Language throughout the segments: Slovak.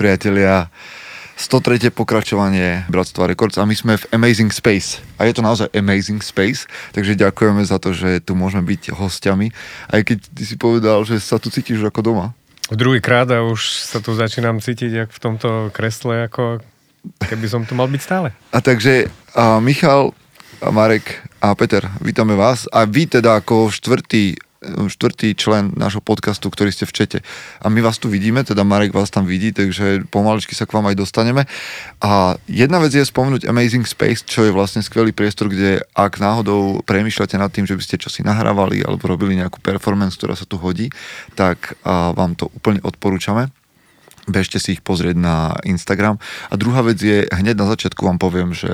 priatelia. 103. pokračovanie Bratstva Records a my sme v Amazing Space. A je to naozaj Amazing Space, takže ďakujeme za to, že tu môžeme byť hostiami. Aj keď ty si povedal, že sa tu cítiš ako doma. V druhý krát a už sa tu začínam cítiť jak v tomto kresle, ako keby som tu mal byť stále. A takže a Michal, a Marek a Peter, vítame vás. A vy teda ako štvrtý štvrtý člen nášho podcastu, ktorý ste v čete. A my vás tu vidíme, teda Marek vás tam vidí, takže pomaličky sa k vám aj dostaneme. A jedna vec je spomenúť Amazing Space, čo je vlastne skvelý priestor, kde ak náhodou premýšľate nad tým, že by ste čosi nahrávali alebo robili nejakú performance, ktorá sa tu hodí, tak vám to úplne odporúčame bežte si ich pozrieť na Instagram. A druhá vec je, hneď na začiatku vám poviem, že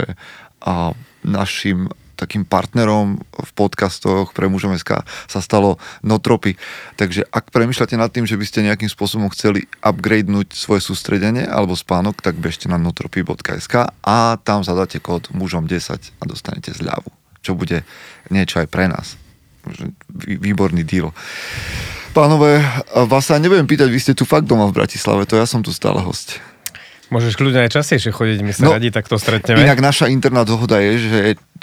a našim takým partnerom v podcastoch pre mužom SK sa stalo Notropy. Takže ak premyšľate nad tým, že by ste nejakým spôsobom chceli upgradenúť svoje sústredenie alebo spánok, tak bežte na notropy.sk a tam zadáte kód mužom 10 a dostanete zľavu, čo bude niečo aj pre nás. Výborný deal. Pánové, vás sa nebudem pýtať, vy ste tu fakt doma v Bratislave, to ja som tu stále host. Môžeš kľudne aj častejšie chodiť, my sa no, radi takto stretneme. Inak naša interná dohoda je, že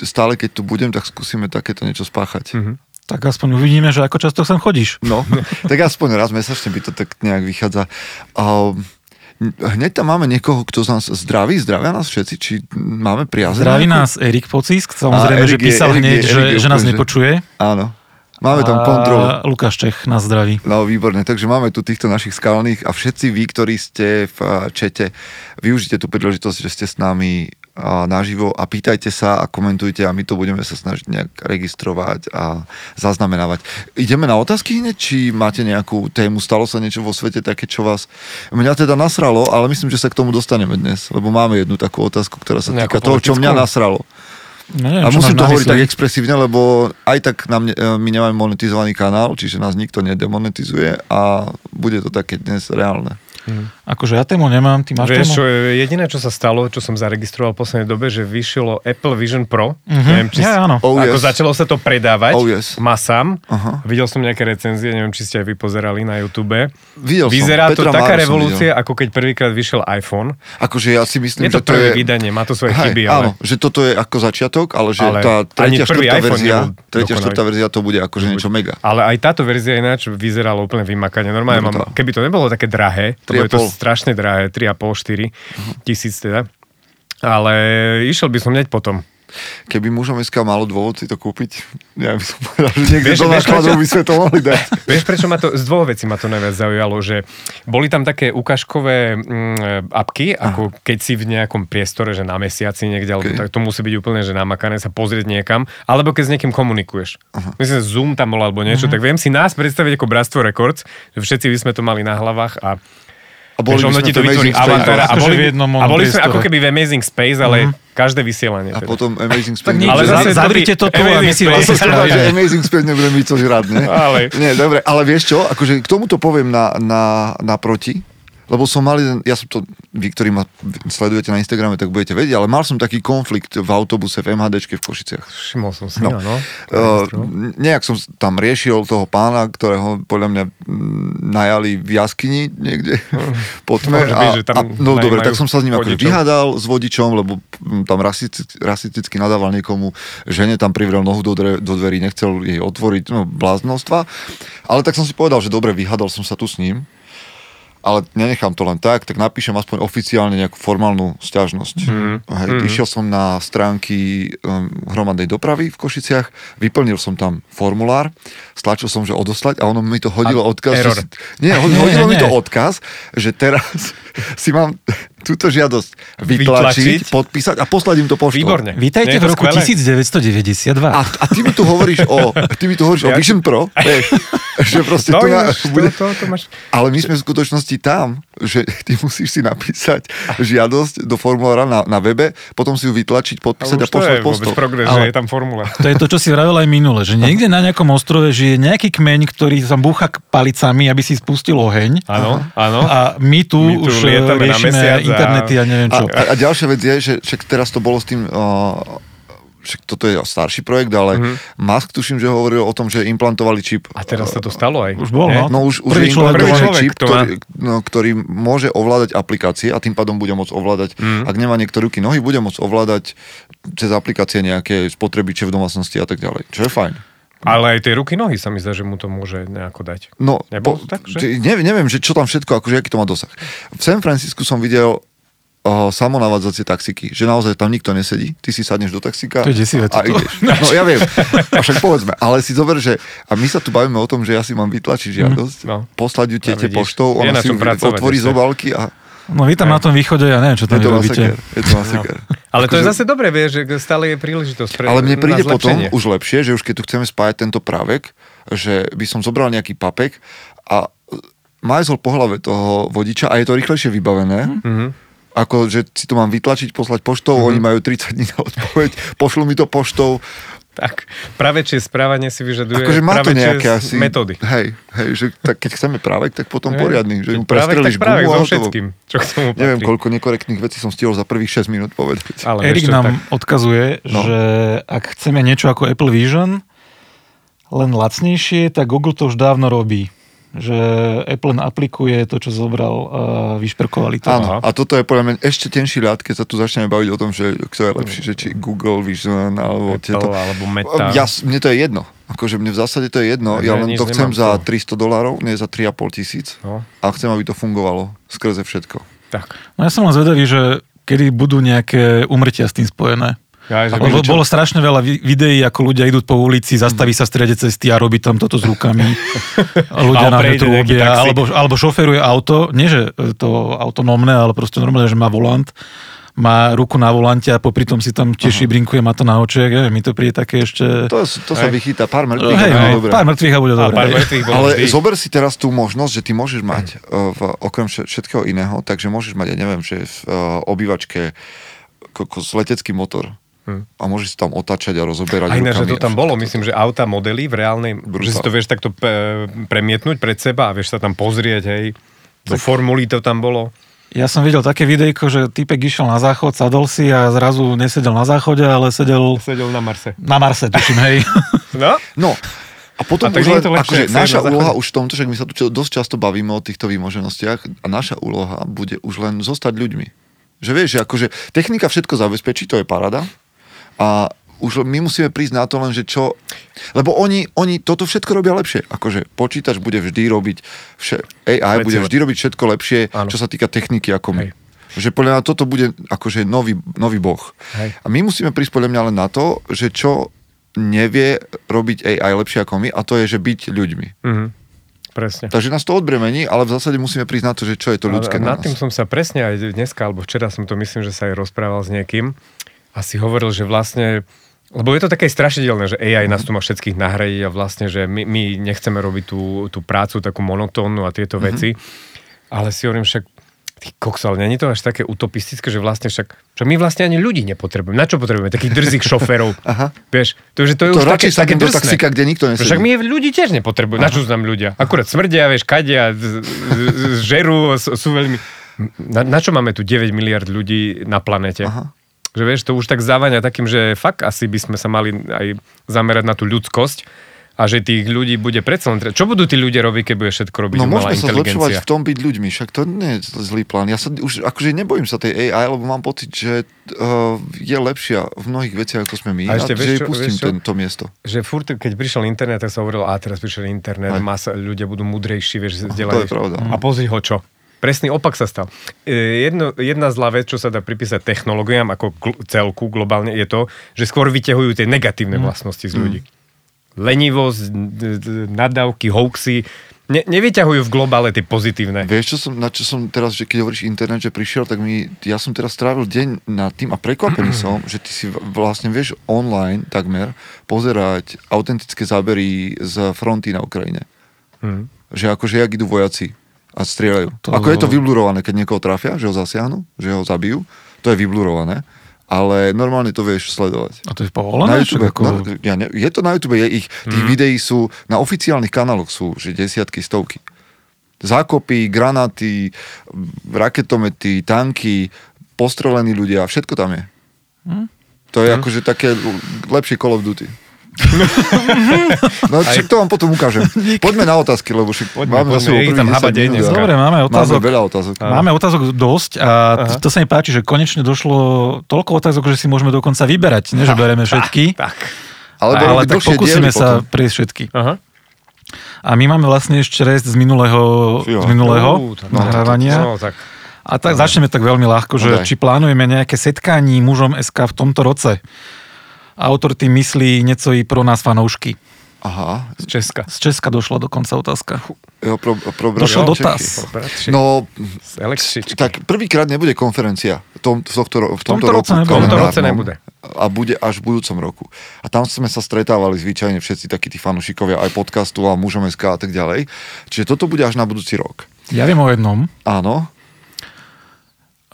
stále keď tu budem, tak skúsime takéto niečo spáchať. Mm-hmm. Tak aspoň uvidíme, že ako často sem chodíš. No, tak aspoň raz mesačne by to tak nejak vychádza. Hneď tam máme niekoho, kto nás zdraví, zdravia nás všetci, či máme priazne? Zdraví nás Erik Pocisk, samozrejme, že písal je, hneď, Erik, že, Erik že nás nepočuje. Áno. Máme tam kontrolu. Lukáš Čech na zdraví. No výborne, takže máme tu týchto našich skalných a všetci vy, ktorí ste v čete, využite tú príležitosť, že ste s nami naživo a pýtajte sa a komentujte a my to budeme sa snažiť nejak registrovať a zaznamenávať. Ideme na otázky hneď, či máte nejakú tému, stalo sa niečo vo svete také, čo vás... Mňa teda nasralo, ale myslím, že sa k tomu dostaneme dnes, lebo máme jednu takú otázku, ktorá sa týka toho, čo mňa nasralo. No, neviem, a musím to hovoriť tak expresívne, lebo aj tak nám, e, my nemáme monetizovaný kanál, čiže nás nikto nedemonetizuje a bude to také dnes reálne. Hmm. Akože ja tému nemám, ty máš Vieš, tému? Čo, jediné, čo sa stalo, čo som zaregistroval v poslednej dobe, že vyšlo Apple Vision Pro. Mm-hmm. Neviem, či ja, áno. Oh, ako yes. začalo sa to predávať oh, yes. masám. Uh-huh. Videl som nejaké recenzie, neviem, či ste aj vy pozerali na YouTube. Videl Vyzerá som. to Petra taká revolúcia, ako keď prvýkrát vyšiel iPhone. Akože ja si myslím, je to že to je... vydanie, má to svoje Hej, chyby, ale... Áno, že toto je ako začiatok, ale že ale tá tretia, štvrtá verzia, tretia, štvrtá verzia to bude akože niečo mega. Ale aj táto verzia ináč vyzerala úplne vymakanie. Normálne, mám, keby to nebolo také drahé, to je to strašne drahé, 3,5-4 uh-huh. tisíc teda. Ale išiel by som hneď potom. Keby mužom SK malo dôvod si to kúpiť, ja by som povedal, že niekde do nákladov by sme to mohli dať. Vieš, prečo ma to, z dvoch vecí ma to najviac zaujalo, že boli tam také ukážkové mm, apky, ako Aha. keď si v nejakom priestore, že na mesiaci niekde, okay. alebo tak to musí byť úplne, že namakané sa pozrieť niekam, alebo keď s niekým komunikuješ. Aha. Myslím, Zoom tam bol alebo niečo, uh-huh. tak viem si nás predstaviť ako Bratstvo Records, že všetci by sme to mali na hlavách a a boli Víš, ti to vytvorí avatára a boli, a boli sme ako keby v Amazing Space, ale mm-hmm. každé vysielanie. A teda. potom Amazing Space. Tak ale zase zavrite toto a my si vlastne spravíme. Amazing Space nebude byť co žrať, ne? Ale. Nie, dobre, ale vieš čo, akože k tomuto poviem na, na, naproti, lebo som mal jeden, ja som to, vy, ktorí ma sledujete na Instagrame, tak budete vedieť, ale mal som taký konflikt v autobuse v MHDčke v Košiciach. Všimol som si, no. no. Uh, nejak som tam riešil toho pána, ktorého podľa mňa najali v jaskyni niekde po tme. A, byť, a, no dobre, tak som sa s ním akože vyhádal s vodičom, lebo tam rasisticky, rasisticky nadával niekomu, žene tam privrel nohu do, dre, do dverí, nechcel jej otvoriť, no bláznostva. Ale tak som si povedal, že dobre, vyhádal som sa tu s ním ale nenechám to len tak, tak napíšem aspoň oficiálne nejakú formálnu stiažnosť. Mm. Hej, mm. Išiel som na stránky um, hromadnej dopravy v Košiciach, vyplnil som tam formulár, stlačil som, že odoslať a ono mi to hodilo a odkaz. Error. Že, nie, hodilo nie, nie. mi to odkaz, že teraz si mám túto žiadosť vytlačiť, vytlačiť, podpísať a poslať im to poštou. Výborne. Vítajte v roku skvelé? 1992. A, a ty mi tu hovoríš o, ty mi tu hovoríš ja, o Vision Pro, že proste no, tu na, bude, to, to, to máš... Ale my sme v skutočnosti tam, že ty musíš si napísať žiadosť do formulára na, na webe, potom si ju vytlačiť, podpísať a, a poslať poštou. progres, ale že je tam formula. To je to, čo si vravel aj minule, že niekde na nejakom ostrove žije nejaký kmeň, ktorý sa búcha palicami, aby si spustil oheň. Áno, áno. A my tu, my tu už riešime internety a neviem čo. A, a ďalšia vec je, že však teraz to bolo s tým uh, však toto je starší projekt, ale Mhm. mm-hmm. Musk tuším, že hovoril o tom, že implantovali čip. A teraz sa to stalo aj. Už bol, no. No už, už Prvý je človek, implantovaný prvý človek čip, to má. ktorý, no, ktorý môže ovládať aplikácie a tým pádom bude môcť ovládať, Mhm. mm. ak nemá niekto ruky, nohy, bude môcť ovládať cez aplikácie nejaké spotrebiče v domácnosti a tak ďalej. Čo je fajn. Ale aj tie ruky, nohy sa mi zdá, že mu to môže nejako dať. No, Nebolo to tak, že? neviem, že čo tam všetko, akože aký to má dosah. V San Francisku som videl uh, samonavádzacie taxiky, že naozaj tam nikto nesedí, ty si sadneš do taxíka To je desivé a ideš. No ja viem, a však povedzme, ale si zober, že a my sa tu bavíme o tom, že ja si mám vytlačiť žiadosť, No. poslať ju tete vidíš, poštou, ona na si ju otvorí z obálky a No vy tam na tom východe, ja neviem, čo tam je to robíte. masaker. Je to masaker. Ale to je Akože- zase dobré, vieš, že stále je príležitosť pre Ale mne príde potom už lepšie, že už keď tu chceme spájať tento právek, že by som zobral nejaký papek a majzol po hlave toho vodiča a je to rýchlejšie vybavené, Mhm. Ako že si to mám vytlačiť, poslať poštou, Mhm. oni majú 30 dní na odpoveď, pošlú mi to poštou. Tak, pravečie správanie si vyžaduje Akože má to nejaké asi... metódy. Hej, hej, že tak keď chceme právek, tak potom poriadny, že mu Keď právek, prestrelíš tak právek gumu so všetkým, čo k tomu patrí. Neviem, koľko nekorektných vecí som stihol za prvých 6 minút povedať. Ale Erik nám tak, odkazuje, No. že ak chceme niečo ako Apple Vision, len lacnejšie, tak Google to už dávno robí. Že Apple aplikuje to, čo zobral a vyšperkovali to. Áno, a toto je podľa mňa ešte tenší ľad, keď sa tu začneme baviť o tom, že kto je lepší, že či Google Vision alebo Apple tieto. alebo Meta. Ja, mne to je jedno. Akože mne v zásade to je jedno. Ja Ja len to chcem za z toho. 300 dolárov, nie za 3,5 tisíc. No, A chcem, aby to fungovalo skrze všetko. tak. No ja som len zvedavý, že kedy budú nejaké umrtia s tým spojené. Ja, že Lebo bolo strašne veľa vi- videí, ako ľudia idú po ulici, zastaví sa v strede cesty a robí tam toto s rukami. ľudia na taxík. alebo, alebo šoferuje auto, nie že to autonómne, ale proste normálne, že má volant, má ruku na volante a popri tom si tam tiež brinkuje, má to na očiach, ja mi to príde také ešte... To, to sa Hej. vychytá, pár mŕtvych. hej, no, dobre. pár mŕtvych a bude dobre. pár hej. mŕtvych bolo Ale vždy. zober si teraz tú možnosť, že ty môžeš mať uh, v, okrem vše- všetkého iného, takže môžeš mať, ja neviem, že v uh, obývačke kokos, letecký motor. Hm. A môžeš si tam otáčať a rozoberať A iné, že to tam bolo, myslím, že auta, modely v reálnej, Brutál. že si to vieš takto pe- premietnúť pred seba a vieš sa tam pozrieť, hej. Do formuly to tam bolo. Ja som videl také videjko, že typek išiel na záchod, sadol si a zrazu nesedel na záchode, ale sedel Sedel na Marse. na Marse, tuším, hej. No? No, a potom A tak už len, je to lepšie, akože naša úloha už v tomto, že my sa tu čo- dosť často bavíme o týchto výmoženostiach a naša úloha bude už len zostať ľuďmi. Že vieš, že akože technika všetko zabezpečí, to je parada a už my musíme prísť na to len, že čo... Lebo oni, oni toto všetko robia lepšie. Akože počítač bude vždy robiť vše, AI bude Veci vždy robiť všetko lepšie, Áno. čo sa týka techniky ako my. Hej. Že podľa mňa toto bude akože nový, nový boh. Hej. A my musíme prísť podľa mňa len na to, že čo nevie robiť AI lepšie ako my a to je, že byť ľuďmi. Mhm. Presne. Takže nás to odbremení, ale v zásade musíme prísť na to, že čo je to ľudské A na nad tým nás. som sa presne aj dneska, alebo včera som to myslím, že sa aj rozprával s niekým a si hovoril, že vlastne lebo je to také strašidelné, že AI nás tu má všetkých nahradiť a vlastne, že my, my nechceme robiť tú, tú prácu takú monotónnu a tieto veci. Ale si hovorím však, ty koks, ale není to až také utopistické, že vlastne však, že my vlastne ani ľudí nepotrebujeme. Na čo potrebujeme? Takých drzých šoférov. Aha. Vieš, to, že to je To už také, také do taxíka, kde nikto nesedí. Však my ľudí tiež nepotrebujeme. Na čo nám ľudia? Akurát smrdia, vieš, kadia, žerú, sú veľmi... Na, na čo máme tu 9 miliard ľudí na planete? Aha. Že vieš, to už tak závania takým, že fakt asi by sme sa mali aj zamerať na tú ľudskosť a že tých ľudí bude predsa len... Čo budú tí ľudia robiť, keď bude všetko robiť No môžeme sa zlepšovať v tom byť ľuďmi, však to nie je zlý plán. Ja sa už akože nebojím sa tej AI, lebo mám pocit, že uh, je lepšia v mnohých veciach, ako sme my. A ešte že vieš jej čo- pustím vieš čo? ten, to miesto. Že furt, keď prišiel internet, tak sa hovorilo, a teraz prišiel internet, Aj. masa, ľudia budú múdrejší, vieš, To zdieľať. je pravda. A pozri ho čo. Presný opak sa stal. E, Jedno, jedna zlá vec, čo sa dá pripísať technológiám ako gl- celku globálne, je to, že skôr vyťahujú tie negatívne vlastnosti z ľudí. Lenivosť, nadávky, hoaxy, ne, nevyťahujú v globále tie pozitívne. Vieš, čo som, na čo som teraz, že keď hovoríš internet, že prišiel, tak mi, ja som teraz strávil deň nad tým a prekvapený som, že ty si vlastne vieš online takmer pozerať autentické zábery z fronty na Ukrajine. Hm. Že akože jak idú vojaci a strieľajú. To- Ako je to vyblurované, keď niekoho trafia, že ho zasiahnu, že ho zabijú, to je vyblurované, ale normálne to vieš sledovať. A to je Na povolené? YouTube, Však ako... na, ja ne, je to na YouTube, je ich, tých Mhm. videí sú, na oficiálnych kanáloch sú, že desiatky, stovky. Zákopy, granáty, raketomety, tanky, postrelení ľudia, všetko tam je. To je akože také lepšie Call of Duty. no však to vám potom ukážem. Poďme na otázky, lebo však Poďme, máme poďme, je tam 10 haba deň Dobre, máme Máme otázok. veľa otázok. Máme otázok dosť a to, to sa mi páči, že konečne došlo toľko otázok, že si môžeme dokonca vyberať, nie že bereme všetky, Tak. Alebo ale robiť tak pokúsime sa potom. prejsť všetky. Aha. A my máme vlastne ešte rest z minulého, z minulého tak- nahrávania. No, tak. A tak začneme tak veľmi ľahko, že No daj. či plánujeme nejaké setkání mužom SK v tomto roce. Autor tým myslí nieco i pro nás fanoušky. Aha, Z Česka. Z Česka došla dokonca otázka. jo, pro, pro Došiel dotaz. No, tak prvýkrát nebude konferencia v, tom, v, tohto, v tomto, tomto roku. V tomto roce nebude. A bude až v budúcom roku. A tam sme sa stretávali zvyčajne všetci takí tí fanúšikovia aj podcastu a mužom SK a tak ďalej. Čiže toto bude až na budúci rok. Ja viem o jednom. Áno,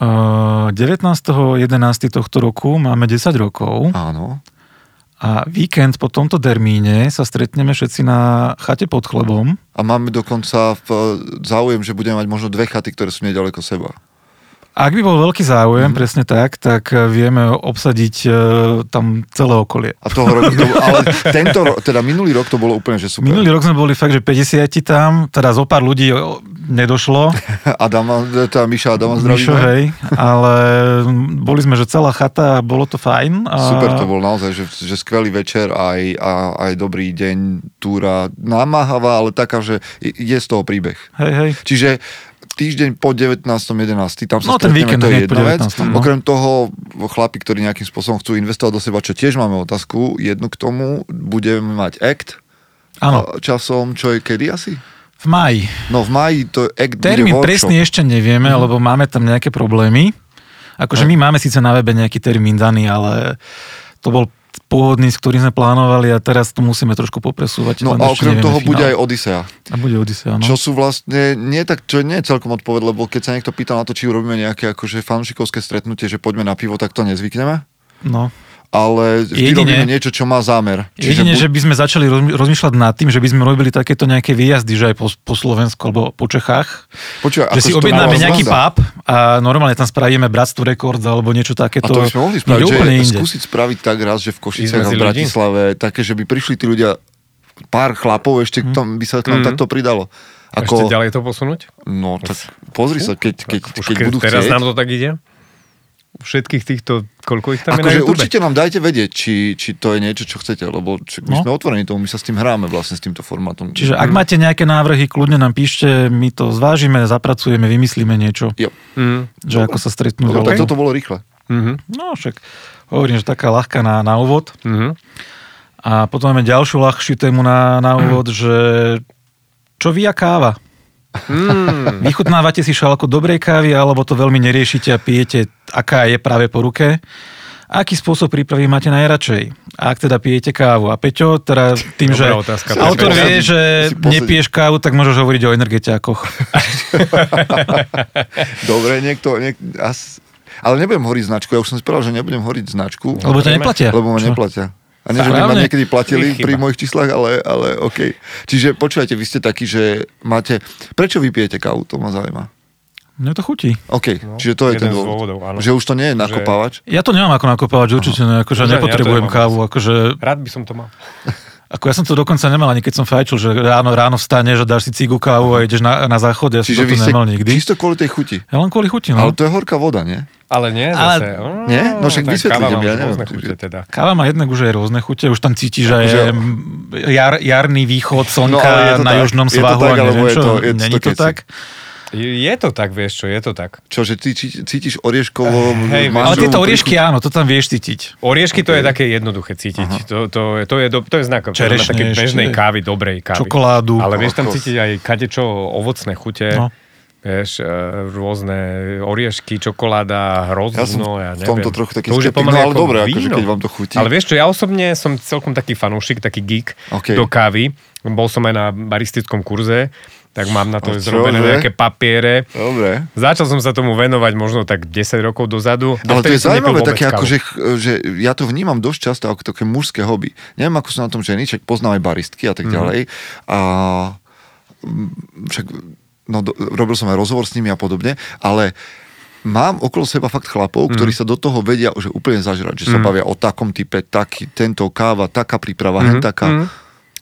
19.11. tohto roku máme 10 rokov áno. a víkend po tomto termíne sa stretneme všetci na chate pod chlebom. A máme dokonca v, záujem, že budeme mať možno dve chaty, ktoré sú nedaleko seba. Ak by bol veľký záujem, presne tak, tak vieme obsadiť uh, tam celé okolie. A toho roku to, ale tento teda minulý rok to bolo úplne, že super. Minulý rok sme boli fakt, že 50 tam, teda zo pár ľudí nedošlo. Adama, teda Miša Adama Mišo, zdravíme. hej, ale boli sme, že celá chata bolo to fajn. A... Super to bol naozaj, že, že skvelý večer aj, a, aj dobrý deň, túra, namáhavá, ale taká, že je z toho príbeh. Hej, hej. Čiže týždeň po 19.11. tam sa No, ten víkend to je jedna vec. 19., no. Okrem toho, chlapi, ktorí nejakým spôsobom chcú investovať do seba, čo tiež máme otázku, jednu k tomu, budeme mať act Áno, časom, čo je kedy asi? V maji. No v maji to act Termín bude presný ešte nevieme, lebo máme tam nejaké problémy. Akože my máme síce na webe nejaký termín daný, ale to bol pôvodný, s ktorým sme plánovali a teraz to musíme trošku popresúvať. No a okrem toho bude finál. aj Odisea. A bude Odisea, no. Čo sú vlastne, nie tak, čo nie je celkom odpoveď, lebo keď sa niekto pýta na to, či urobíme nejaké akože fanúšikovské stretnutie, že poďme na pivo, tak to nezvykneme. no. Ale vždy Jedine- robíme niečo, čo má zámer. Jedine, buď- že by sme začali rozmýšľať nad tým, že by sme robili takéto nejaké výjazdy, že aj po, po Slovensku alebo po Čechách. Počúvaj, že si objednáme nejaký pub a normálne tam spravíme Bratstvo Records alebo niečo A takéto. to by sme mohli spraviť, úplne že inde. skúsiť spraviť tak raz, že v Košiciach a v medzi ľudí? Bratislave, také, že by prišli tí ľudia, pár chlapov ešte k tomu by sa nám Mhm. takto pridalo. Ešte Ako, ďalej to posunúť? no tak pozri sa, keď, keď, keď keď budú teraz chcieť. nám to tak ide? Všetkých týchto, koľko ich tam je na Akože YouTube? určite nám dajte vedieť, či, či to je niečo, čo chcete, lebo či, my No. sme otvorení tomu, my sa s tým hráme vlastne s týmto formátom. Čiže ak máte nejaké návrhy, kľudne nám píšte, my to zvážime, zapracujeme, vymyslíme niečo, Jo. Mm. že ako sa stretnú. Lebo alebo- toto bolo rýchle. Mhm. No však hovorím, že taká ľahká na, na úvod. Mhm. A potom máme ďalšiu ľahšiu tému na, na úvod, že čo vy a káva? Mm. Vychutnávate si šálku dobrej kávy, alebo to veľmi neriešite a pijete, aká je práve po ruke? Aký spôsob prípravy máte najradšej? A ak teda pijete kávu? A Peťo, teda tým, Dobrá že otázka. autor vie, že nepiješ kávu, tak môžeš hovoriť o energetiákoch. Dobre, niekto... Niek, as, ale nebudem horiť značku, ja už som si povedal, že nebudem horiť značku, Lebo ťa neplatia. lebo ma Čo? neplatia. A nie, že by ma niekedy platili pri mojich číslach, ale, ale OK. Čiže počúvajte, vy ste takí, že máte... Prečo vy pijete kávu? To ma zaujíma. Mne to chutí. OK, No, čiže to je ten dôvod. dôvodov, áno. Že už to nie je nakopávač. Ja to nemám ako nakopávať, že určite ne, akože Už ani ja to nepotrebujem nemám. kávu, akože, Rád by som to mal. Ako ja som to dokonca nemal ani keď som fajčil, že ráno, ráno vstane, že dáš si cigu kávu a ideš na, na záchod, ja som Čiže to vy ste nemal nikdy. čisto kvôli tej chuti. Ja len kvôli chuti, Ale no. to je horká voda, nie? Ale nie, Ale- zase. Ale, Nie? No však vysvetlite mi, ja neviem. Rôzne chute teda. Káva má jednak už aj rôzne chute, už tam cítiš, že je jar, jarný východ slnka No, ale je to na tak. južnom Je to svahu tak, a alebo neviem je čo. to- je to Není to tak? Je, to tak, vieš čo, je to tak. Čo, že ty cí- cítiš orieškovo Hej, Ale manželovú tieto oriešky áno, to tam vieš cítiť. Oriešky to je také jednoduché cítiť. To, to, je- to, je, do, to je znak Čerešne také ešte. bežnej kávy, dobrej kávy. Čokoládu. Ale vieš tam cítiť aj kadečo ovocné chute. No. Vieš, e, rôzne oriešky, čokoláda, hrozno, Ja som ja, v neviem. tomto trochu taký To už je no ale dobre, akože keď vám to chutí. Ale vieš čo, ja osobne som celkom taký fanúšik, taký geek OK. do kávy. Bol som aj na baristickom kurze, tak mám na to A čo, zrobené že? nejaké papiere. Dobre. Začal som sa tomu venovať možno tak 10 rokov dozadu. Ale to je zaujímavé také, ako, že, že ja to vnímam dosť často ako také mužské hobby. Neviem, ako sú na tom ženy, však poznám aj baristky a tak Mhm. ďalej. A mm, však no, do, robil som aj rozhovor s nimi a podobne, ale mám okolo seba fakt chlapov, ktorí sa do toho vedia že úplne zažrať, že sa Mm. bavia o takom type, taký, tento káva, taká príprava, hen Mhm, taká. mhm.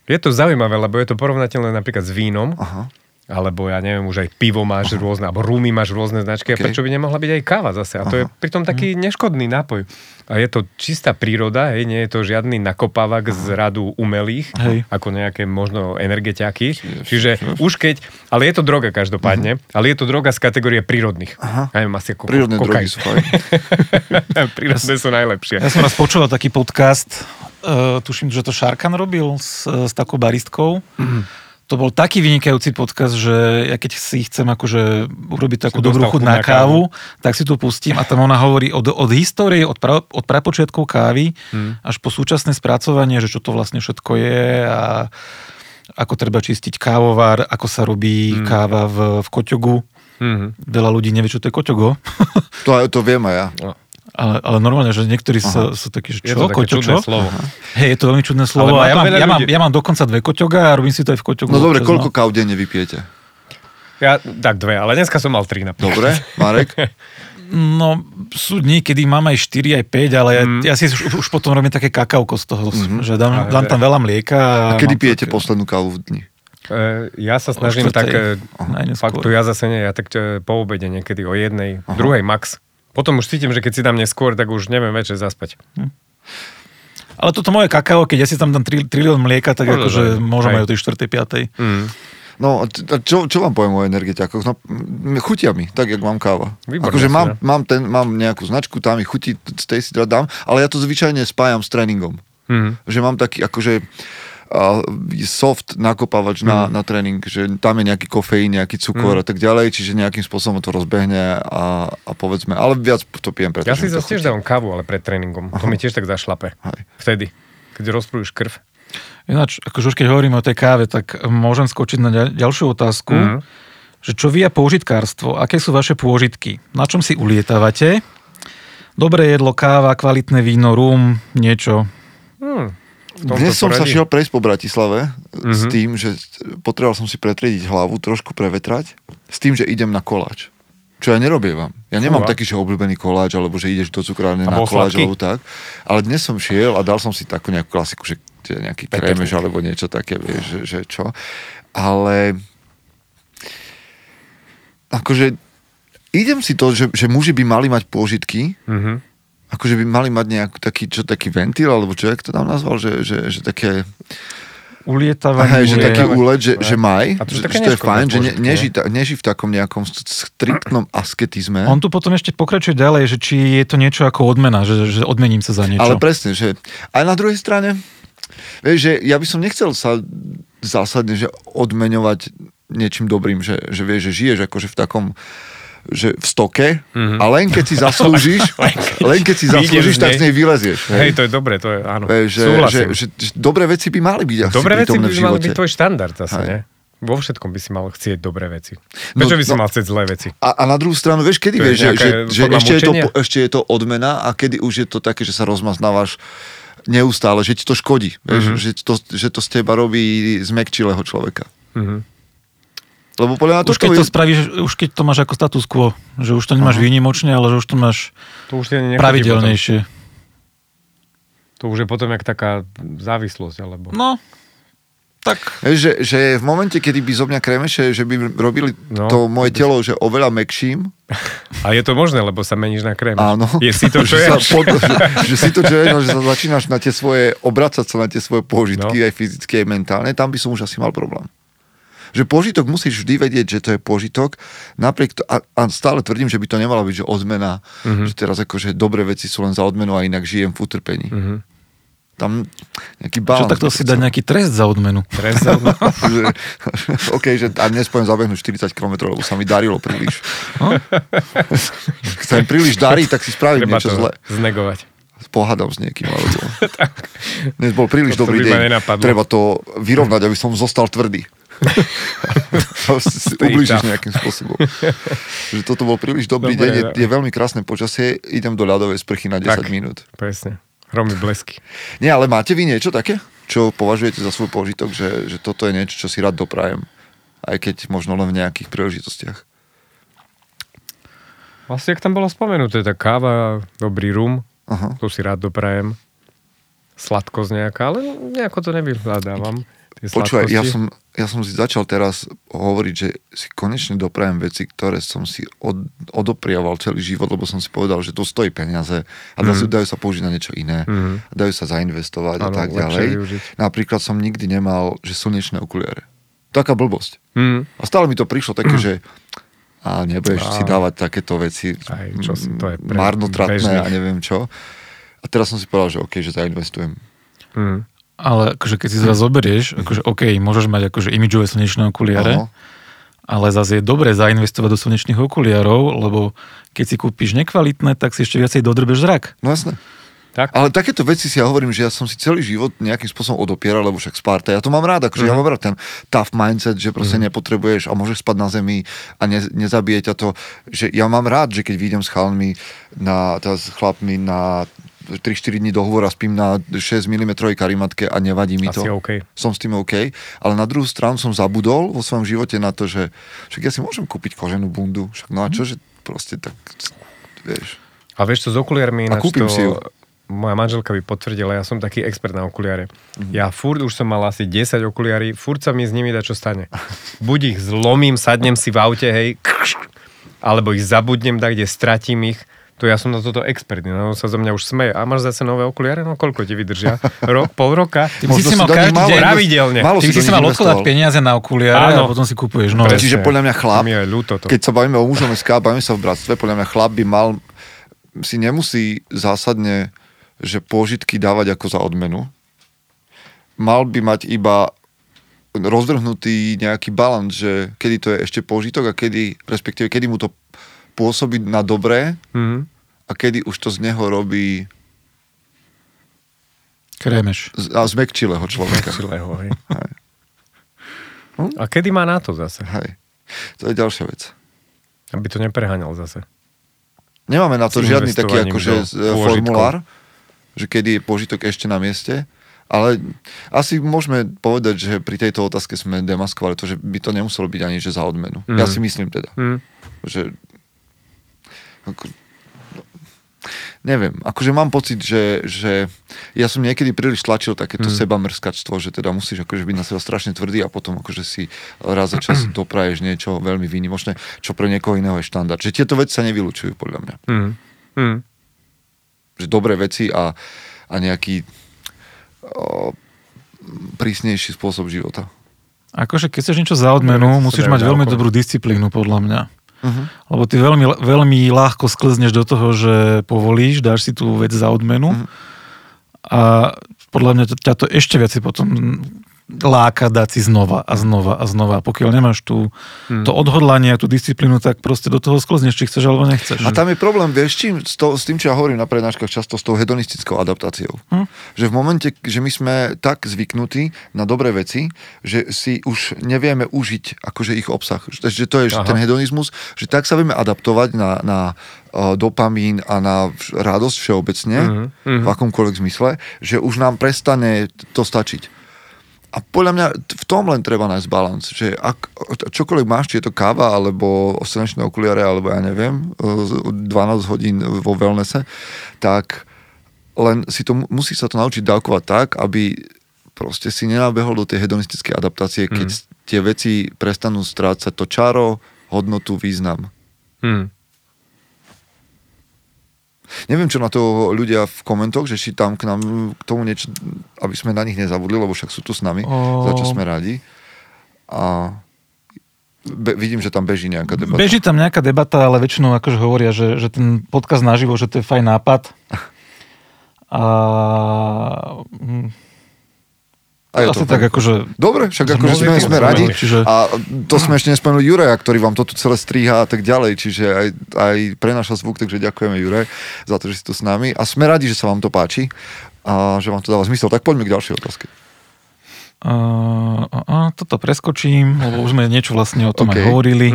Je to zaujímavé, lebo je to porovnateľné napríklad s vínom, Aha. Alebo ja neviem, už aj pivo máš rôzne, alebo rumy máš rôzne značky, Ok. a prečo by nemohla byť aj káva zase? A to je pritom taký neškodný nápoj. A je to čistá príroda, hej, nie je to žiadny nakopávak z radu umelých, Hej. ako nejaké možno energetiaky. Čiže už keď, ale je to droga každopádne, ale je to droga z kategórie prírodných. Aha. Ja neviem, asi ako Prírodné drogy kokain. sú. Prírodné sú najlepšie. Ja som raz počúval taký podcast, uh, tuším, že to Šarkan robil s, s takou baristkou. To bol taký vynikajúci podcast, že ja keď si chcem akože urobiť takú dobrú chuť na kávu, tak si tu pustím a tam ona hovorí od, od histórie, od, pra, od prapočiatkov kávy až po súčasné spracovanie, že čo to vlastne všetko je a ako treba čistiť kávovár, ako sa robí káva v, v koťogu. Mhm. Veľa ľudí nevie, čo to je koťogo. To, to viem aj ja. Ale, ale normálne, že niektorí sa, sú takí, že Je čo, to také koťo, čudné čo? slovo. Hej, je to veľmi čudné slovo. má A ja, to mám, ja, mám, ja mám dokonca dve koťoga a robím si to aj v koťogu. No dobre, občas, koľko káv denne vypijete? Ja, tak dve, ale dneska som mal tri napríklad. Dobre, Marek? No, sú dní, kedy mám aj 4, aj 5, ale ja, Mm. ja si už, už potom robím také kakauko z toho, Mhm. že dám, Ale- dám tam veľa mlieka. A kedy mám pijete také- poslednú kávu v dni? E, ja sa snažím tak, e, fakt tu ja zase nie, ja tak e, po obede niekedy o jednej, druhej max. Potom už cítim, že keď si dám neskôr, tak už neviem večer zaspať. Ale toto moje kakao, keď ja si tam dám tri- trilión mlieka, tak Možno, akože že- môžem hej. aj o tej 4. 5. Mm. No, čo, čo vám poviem o energetiakoch? No, chutia mi, tak, jak mám káva. Výborné akože mám, mám, ten, mám nejakú značku, tá mi chutí, z tej si teda dám, ale ja to zvyčajne spájam s tréningom. Mm. Že mám taký, akože a soft nakopávač na, na tréning, že tam je nejaký kofeín, nejaký cukor a tak ďalej, čiže nejakým spôsobom to rozbehne a, a povedzme, ale viac to pijem, pretože Ja si zase tiež dávam kávu, ale pred tréningom. To mi tiež tak zašlape. Hej. Vtedy, keď rozprúš krv. Ináč, akože už keď hovoríme o tej káve, tak môžem skočiť na ďal- ďalšiu otázku. Mhm. Že čo vy a použitkárstvo? Aké sú vaše pôžitky? Na čom si ulietávate? Dobré jedlo, káva, kvalitné víno, rum, niečo. Hmm. Dnes som sa poradí. šiel prejsť po Bratislave mm-hmm. s Mhm. tým, že potreboval som si pretriediť hlavu, trošku prevetrať, s tým, že idem na koláč. Čo ja nerobievam. Ja nemám Fúha. taký, že obľúbený koláč, alebo že ideš do cukrárne na koláč, sladký? alebo tak. Ale dnes som šiel a dal som si takú nejakú klasiku, že nejaký krémeš, alebo niečo také, vieš, že, že čo. Ale akože idem si to, že, že muži by mali mať pôžitky, Mhm. Akože by mali mať nejaký taký, čo, taký ventil, alebo čo, jak to tam nazval, že, že, že také, Ulietávanie. Hej, že taký úlet, že, že maj, A to že, že to je fajn, že ne, ta- neží v takom nejakom st- striktnom asketizme. On tu potom ešte pokračuje ďalej, že či je to niečo ako odmena, že, že odmením sa za niečo. Ale presne, že aj na druhej strane, vieš, že ja by som nechcel sa zásadne, že odmeňovať niečím dobrým, že, že vieš, že žiješ akože v takom že v stoke Mhm. a len keď si zaslúžiš, len keď si zaslúžiš, tak z nej vylezieš. Hej, to je dobre, to je, áno. Vieš, že, že, že, že, dobré veci by mali byť asi Dobré veci by mali byť tvoj štandard zase, Hej. ne? Vo všetkom by si mal chcieť dobré veci. No, Prečo by si no. mal chcieť zlé veci? A, a na druhú stranu, vieš, kedy To vieš, že, že, že ešte, je to, ešte je to odmena a kedy už je to také, že sa rozmaznávaš neustále, že ti to škodí. Vieš, Mhm. že, to, že to z teba robí zmekčilého človeka. Mhm. Lebo podľa mňa už toto keď to je... spravíš, už keď to máš ako status quo, že už to nemáš Aha. výnimočne, ale že už to máš To už pravidelnejšie. Potom. To už je potom jak taká závislosť, alebo... No, tak že, že v momente, kedy by zo mňa kremeše, že by robili No, to moje telo, že oveľa mekším, A je to možné, lebo sa meníš na krém. áno. Je si to, čo že, je. pod, že, že si to, čo je, no, že sa začínaš na tie svoje, obracať sa na tie svoje pôžitky, No. aj fyzické, aj mentálne, tam by som už asi mal problém. Že požitok musíš vždy vedieť, že to je požitok, napriek to, a, a stále tvrdím, že by to nemala byť, že odmena, Mhm. že teraz akože dobré veci sú len za odmenu a inak žijem v utrpení. Mhm. Tam nejaký čo balans. takto by si dať nejaký trest za odmenu. Trest za- že, OK, že a dnes poviem zabehnúť 40 km, lebo sa mi darilo príliš. No? Keď sa mi príliš darí, tak si spravím Treba niečo zle. znegovať. Pohádam s niekým. Alebo... Dnes bol príliš To- dobrý deň. nenapadlo. Treba to vyrovnať, aby som zostal tvrdý. ublížiš nejakým spôsobom. Že toto bol príliš dobrý Dobre, deň, je, no. je veľmi krásne počasie, idem do ľadovej sprchy na 10 Tak. minút. Presne. Hromy blesky. Nie, ale máte vy niečo také, čo považujete za svoj požitok, že, že toto je niečo, čo si rád doprajem? Aj keď možno len v nejakých príležitostiach. Vlastne, jak tam bolo spomenuté, tá káva, dobrý rum, Aha. to si rád doprajem. Sladkosť nejaká, ale nejako to nevyhľadávam. Počúvaj, ja som, ja som si začal teraz hovoriť, že si konečne doprajem veci, ktoré som si od, odopriaval celý život, lebo som si povedal, že to stojí peniaze a dajú, dajú sa použiť na niečo iné, Mhm. dajú sa zainvestovať a Áno, tak ďalej. využiť. Napríklad som nikdy nemal, že slnečné okuliare. Taká blbosť. Mm. A stále mi to prišlo také, že a nebudeš Á. si dávať takéto veci Aj, čo si- to je pre marnotratné bežných. a neviem čo. A teraz som si povedal, že OK, že zainvestujem. Mm. Ale akože keď si zase zoberieš, akože OK, môžeš mať akože imidžové slnečné okuliare, Áno. ale zase je dobré zainvestovať do slnečných okuliarov, lebo keď si kúpiš nekvalitné, tak si ešte viacej dodrbeš zrak. No jasné. Tak? Ale takéto veci si ja hovorím, že ja som si celý život nejakým spôsobom odopieral, lebo však Sparta, ja to mám rád, akože ja mám rád ten tough mindset, že proste nepotrebuješ a môžeš spať na zemi a ne, nezabije ťa to, že ja mám rád, že keď vyjdem s chalmi na, teda s chlapmi na 3-4 dní dohovor a spím na 6 mm karimatke a nevadí mi to. Asi OK. Som s tým OK, ale na druhú stranu som zabudol vo svojom živote na to, že však ja si môžem kúpiť koženú bundu, však no a čo, že proste tak, vieš. A vieš čo, s okuliarmi A ináč kúpim to, si ju. moja manželka by potvrdila, ja som taký expert na okuliare. Mhm. Ja furt už som mal asi 10 okuliarí, furt sa mi s nimi dá čo stane. Buď ich zlomím, sadnem si v aute, hej, alebo ich zabudnem, tak kde stratím ich. To ja som na toto expert, no sa zo mňa už smeje. A máš zase nové okuliare? No koľko ti vydržia? Rok, pol roka? Ty by si si mal každý málo deň- pravidelne. Ty si by si si mal odkladať peniaze na okuliare Áno. a potom si kupuješ nové. Čiže podľa mňa chlap, Mi je ľúto to. keď sa bavíme o mužom SK, bavíme sa v bratstve, podľa mňa chlap by mal, si nemusí zásadne, že pôžitky dávať ako za odmenu. Mal by mať iba rozvrhnutý nejaký balans, že kedy to je ešte pôžitok a kedy, respektíve kedy mu to pôsobí na dobré Mhm. a kedy už to z neho robí Krémeš. a zmekčilého človeka. Čilého, hej. Hej. A kedy má na to zase? Hej. To je ďalšia vec. Aby to nepreháňal zase. Nemáme na to žiadny taký akože pôžitkov. formulár, že kedy je požitok ešte na mieste, ale asi môžeme povedať, že pri tejto otázke sme demaskovali to, že by to nemuselo byť ani že za odmenu. Mhm. Ja si myslím teda, Hm. že ako, neviem, akože mám pocit, že, že ja som niekedy príliš tlačil takéto Mhm. seba mrskačstvo, že teda musíš akože byť na seba strašne tvrdý a potom akože si raz za čas dopraješ niečo veľmi výnimočné, čo pre niekoho iného je štandard. Že tieto veci sa nevylučujú podľa mňa Hm. Hm. že dobré veci a, a nejaký o, prísnejší spôsob života. Akože keď chceš niečo za odmenu, musíš mať veľmi dobrú disciplínu, podľa mňa. Uh-huh. Lebo ty veľmi, veľmi ľahko sklzneš do toho, že povolíš, dáš si tú vec za odmenu Mhm. a podľa mňa ťa to ešte viac potom láka dať si znova a znova a znova. Pokiaľ nemáš tú, Mhm. to odhodlanie a tú disciplínu, tak proste do toho sklzneš, či chceš alebo nechceš. A tam je problém, vieš, čím, s, to, s tým, čo ja hovorím na prednáškach často, s tou hedonistickou adaptáciou. Hm. Že v momente, že my sme tak zvyknutí na dobré veci, že si už nevieme užiť akože ich obsah. Že, že to je Aha. ten hedonizmus, že tak sa vieme adaptovať na, na uh, dopamín a na radosť všeobecne, Mhm, mhm. v akomkoľvek zmysle, že už nám prestane to stačiť. A podľa mňa v tom len treba nájsť balans, že ak, čokoľvek máš, či je to káva, alebo slnečné okuliare, alebo ja neviem, e, 12 hodín vo wellnesse, tak len si to, musí sa to naučiť dávkovať tak, aby proste si nenabehol do tej hedonistickej adaptácie, keď Mhm. tie veci prestanú strácať to čaro, hodnotu, význam. Hm. Neviem, čo na to ľudia v komentoch, že či tam k nám k tomu niečo, aby sme na nich nezabudli, lebo však sú tu s nami, O- za čo sme radi. A be, vidím, že tam beží nejaká debata. Beží tam nejaká debata, ale väčšinou akože hovoria, že, že ten podcast naživo, že to je fajn nápad. A... A je asi to tak tak. akože... Dobre, však Sme akože sme, sme radi. čiže- A to sme ešte nespomenuli Juraja, ktorý vám toto celé stríha a tak ďalej. Čiže aj, aj prenaša zvuk, takže ďakujeme Juraj za to, že si tu s nami. A sme radi, že sa vám to páči a že vám to dáva zmysel. Tak poďme k ďalšej otázke. A, a, a, toto preskočím, lebo už sme niečo vlastne o tom OK. aj hovorili.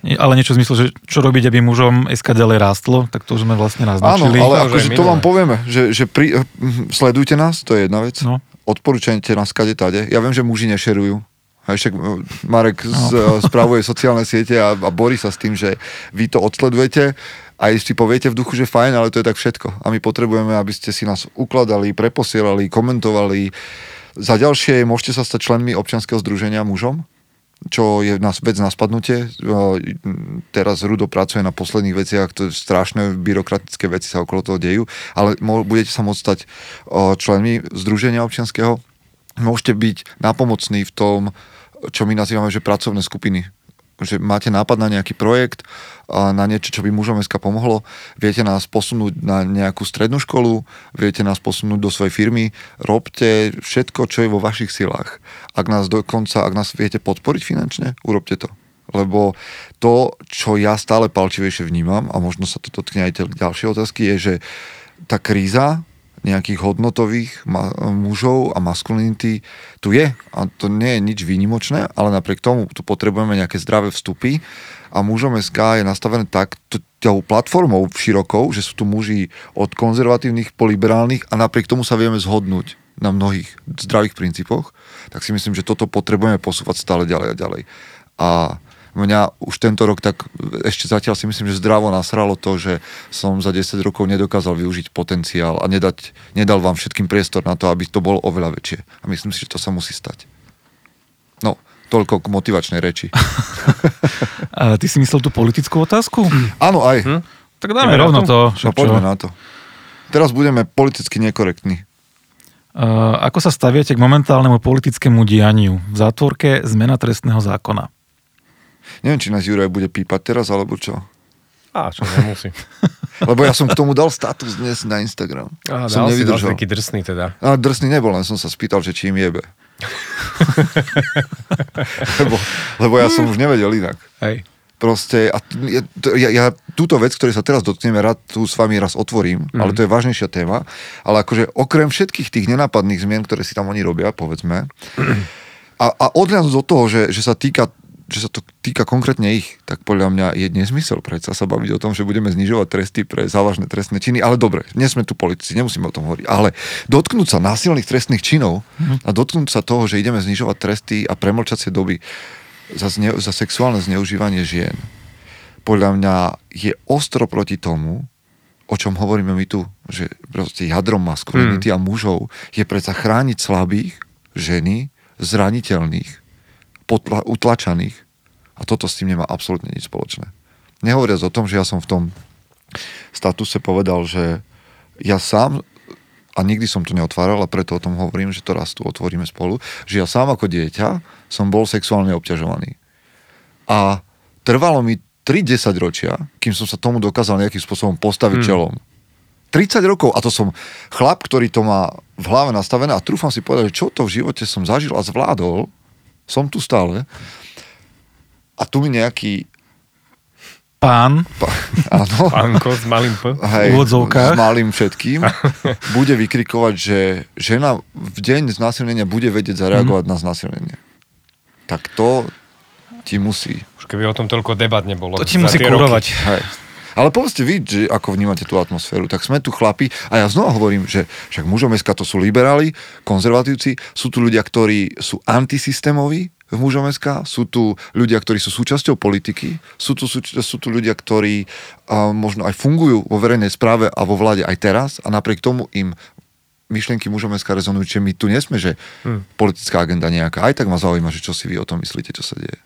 Nie, Ale niečo v zmysle, že čo robiť, aby mužom SK ďalej rástlo, tak to už sme vlastne Áno, naznačili. ale To už je akože to vám povieme, že, že pri, hm, sledujte nás, to je jedna vec. No. Odporúčajte nás kade tade. Ja viem, že muži nešerujú, A však uh, Marek z, no. spravuje sociálne siete a, a borí sa s tým, že vy to odsledujete a si poviete v duchu, že fajn, ale to je tak všetko. A my potrebujeme, aby ste si nás ukladali, preposielali, komentovali. Za ďalšie môžete sa stať členmi občianskeho združenia mužom, čo je nás vec na spadnutie. Teraz Rudo pracuje na posledných veciach, to je strašné byrokratické veci sa okolo toho dejú, ale budete sa môcť stať členmi Združenia občianského. Môžete byť napomocní v tom, čo my nazývame, že pracovné skupiny že máte nápad na nejaký projekt, na niečo, čo by mužom SK pomohlo, viete nás posunúť na nejakú strednú školu, viete nás posunúť do svojej firmy, robte všetko, čo je vo vašich silách. Ak nás dokonca, ak nás viete podporiť finančne, urobte to. Lebo to, čo ja stále palčivejšie vnímam, a možno sa to dotkne aj ďalšie otázky, je, že tá kríza nejakých hodnotových ma- mužov a maskulinity tu je. A to nie je nič výnimočné, ale napriek tomu tu potrebujeme nejaké zdravé vstupy a mužom SK je nastavené tak, tou platformou širokou, že sú tu muži od konzervatívnych po liberálnych a napriek tomu sa vieme zhodnúť na mnohých zdravých princípoch, tak si myslím, že toto potrebujeme posúvať stále ďalej a ďalej. A mňa už tento rok tak ešte zatiaľ si myslím, že zdravo nasralo to, že som za 10 rokov nedokázal využiť potenciál a nedať, nedal vám všetkým priestor na to, aby to bolo oveľa väčšie. A myslím si, že to sa musí stať. No, toľko k motivačnej reči. a ty si myslel tú politickú otázku? Áno, aj. Hm? Tak dáme rovno to. No, poďme na to. Teraz budeme politicky nekorektní. Uh, ako sa staviete k momentálnemu politickému dianiu v zátvorke zmena trestného zákona? Neviem, či nás Juraj bude pípať teraz, alebo čo. Á, čo nemusí. Lebo ja som k tomu dal status dnes na Instagram. Á, som dal nevydržal. si, dal taký drsný teda. A drsný nebol, len som sa spýtal, že či im jebe. lebo, lebo ja som už nevedel inak. Hej. Proste, a ja, ja túto vec, ktorej sa teraz dotkneme, rád tu s vami raz otvorím, mm. ale to je vážnejšia téma, ale akože okrem všetkých tých nenápadných zmien, ktoré si tam oni robia, povedzme, a, a odhľadnúť od toho, že, že sa týka že sa to týka konkrétne ich, tak podľa mňa je nezmysel predsa sa baviť o tom, že budeme znižovať tresty pre závažné trestné činy, ale dobre, nie sme tu politici, nemusíme o tom hovoriť, ale dotknúť sa násilných trestných činov a dotknúť sa toho, že ideme znižovať tresty a premlčacie doby za, zne, za sexuálne zneužívanie žien, podľa mňa je ostro proti tomu, o čom hovoríme my tu, že proste jadrom maskulinity hmm. a mužov je predsa chrániť slabých, ženy, zraniteľných potla- utlačaných. A toto s tým nemá absolútne nič spoločné. Nehovoriac o tom, že ja som v tom statuse povedal, že ja sám, a nikdy som to neotváral a preto o tom hovorím, že to raz tu otvoríme spolu, že ja sám ako dieťa som bol sexuálne obťažovaný. A trvalo mi 3-10 ročia, kým som sa tomu dokázal nejakým spôsobom postaviť hmm. čelom. 30 rokov a to som chlap, ktorý to má v hlave nastavené a trúfam si povedať, že čo to v živote som zažil a zvládol, som tu stále. A tu mi nejaký pán, pá, áno, pánko s malým P, hej, s malým všetkým, bude vykrikovať, že žena v deň znásilnenia bude vedieť zareagovať mm. na znásilnenie. Tak to ti musí. Už keby o tom toľko debat nebolo. To ti musí kurovať. Hej. Ale povedzte vy, že ako vnímate tú atmosféru. Tak sme tu chlapi a ja znova hovorím, že však mužom SK to sú liberáli, konzervatívci, sú tu ľudia, ktorí sú antisystémoví, v mužom SK, sú tu ľudia, ktorí sú súčasťou politiky, sú tu, sú, sú tu ľudia, ktorí a, možno aj fungujú vo verejnej správe a vo vláde aj teraz a napriek tomu im myšlienky mužom SK rezonujú, že my tu nesme, že hmm. politická agenda nejaká. Aj tak ma zaujíma, že čo si vy o tom myslíte, čo sa deje.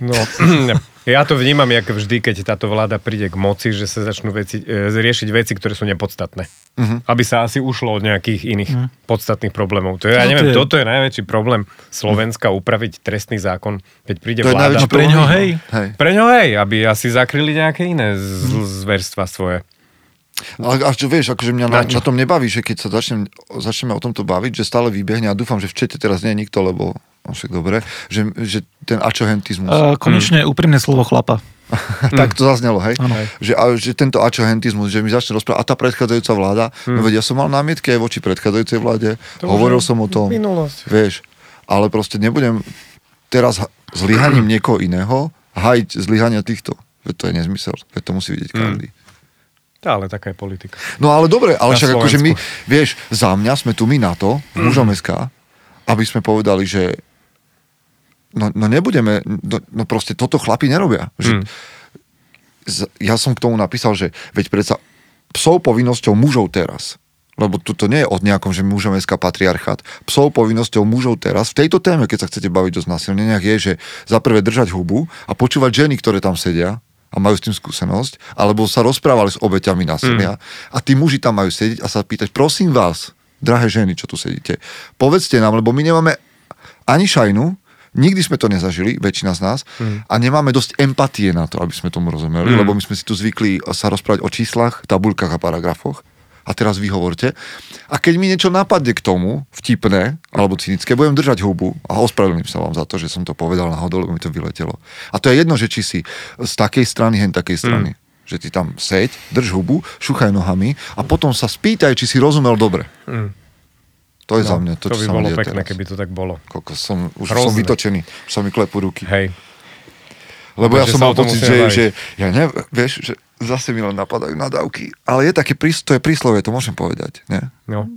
No, ja to vnímam, jak vždy, keď táto vláda príde k moci, že sa začnú veci, e, riešiť veci, ktoré sú nepodstatné. Uh-huh. Aby sa asi ušlo od nejakých iných uh-huh. podstatných problémov. To je, ja neviem, to je... toto je najväčší problém Slovenska, upraviť trestný zákon, keď príde to vláda. Je pre ňo hej. hej. Pre ňo hej, aby asi zakryli nejaké iné z- uh-huh. zverstva svoje. Ale a čo vieš, akože mňa na, na, na tom nebaví, že keď sa začnem, začneme o tomto baviť, že stále vybehne a dúfam, že v čete teraz nie je nikto, lebo no však dobre, že, že ten ačohentizmus. Uh, konečne hmm. úprimné slovo chlapa. tak to zaznelo, hej? Že, a, že tento ačohentizmus, že mi začne rozprávať, a tá predchádzajúca vláda, hmm. no veď ja som mal námietky aj voči predchádzajúcej vláde, to hovoril som o tom, minulosť. vieš, ale proste nebudem teraz zlyhaním niekoho iného hájiť zlyhania týchto. Veď to je nezmysel, veď to musí vidieť hmm. každý. Tá, ale taká je politika. No ale dobre, ale však akože my, vieš, za mňa sme tu my na to, mužom SK, aby sme povedali, že no, no nebudeme, no, no proste toto chlapi nerobia. Že, Mm. ja som k tomu napísal, že veď predsa psov povinnosťou mužov teraz, lebo tu to nie je od nejakom, že mužom SK patriarchát. Psov povinnosťou mužov teraz, v tejto téme, keď sa chcete baviť o znásilneniach, je, že za prvé držať hubu a počúvať ženy, ktoré tam sedia a majú s tým skúsenosť, alebo sa rozprávali s obeťami násilia a tí muži tam majú sedieť a sa pýtať, prosím vás, drahé ženy, čo tu sedíte, povedzte nám, lebo my nemáme ani šajnu, nikdy sme to nezažili, väčšina z nás, a nemáme dosť empatie na to, aby sme tomu rozumeli, lebo my sme si tu zvykli sa rozprávať o číslach, tabuľkách a paragrafoch. A teraz vy hovorte. A keď mi niečo napadne k tomu, vtipné alebo cynické, budem držať hubu a ospravedlním sa vám za to, že som to povedal náhodou, lebo mi to vyletelo. A to je jedno, že či si z takej strany, hen takej strany. Že ty tam seď, drž hubu, šuchaj nohami a potom sa spýtaj, či si rozumel dobre. Mm. To je za mňa to, to by bolo pekné, teraz. keby to tak bolo. Koľko som, už Hrozné. som vytočený, už sa mi klepú ruky. Hej. Lebo ja Takže som mal pocit, že, že ja ne, vieš, že zase mi len napadajú nadávky. Ale je také, to je príslovie, to môžem povedať. Nie? No.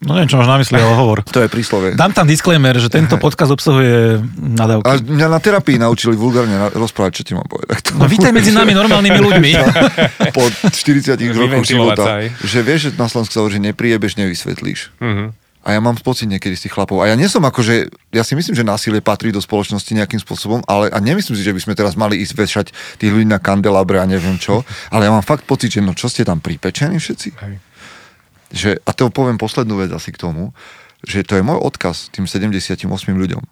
No neviem, čo máš na mysli, ale hovor. To je príslovie. Dám tam disclaimer, že tento podcast obsahuje A nadávky. mňa na terapii naučili vulgárne rozprávať, čo ti mám povedať. No vítaj medzi nami normálnymi ľuďmi. Po 40 rokoch života. Že vieš, že na Slovensku sa hovorí, že nepriebeš, nevysvetlíš. Mhm. A ja mám pocit niekedy z tých chlapov. A ja nie som ako, že, ja si myslím, že násilie patrí do spoločnosti nejakým spôsobom, ale a nemyslím si, že by sme teraz mali ísť vešať tých ľudí na kandelabre a neviem čo, ale ja mám fakt pocit, že no čo ste tam pripečení všetci? Hej. Že, a to poviem poslednú vec asi k tomu, že to je môj odkaz tým 78 ľuďom,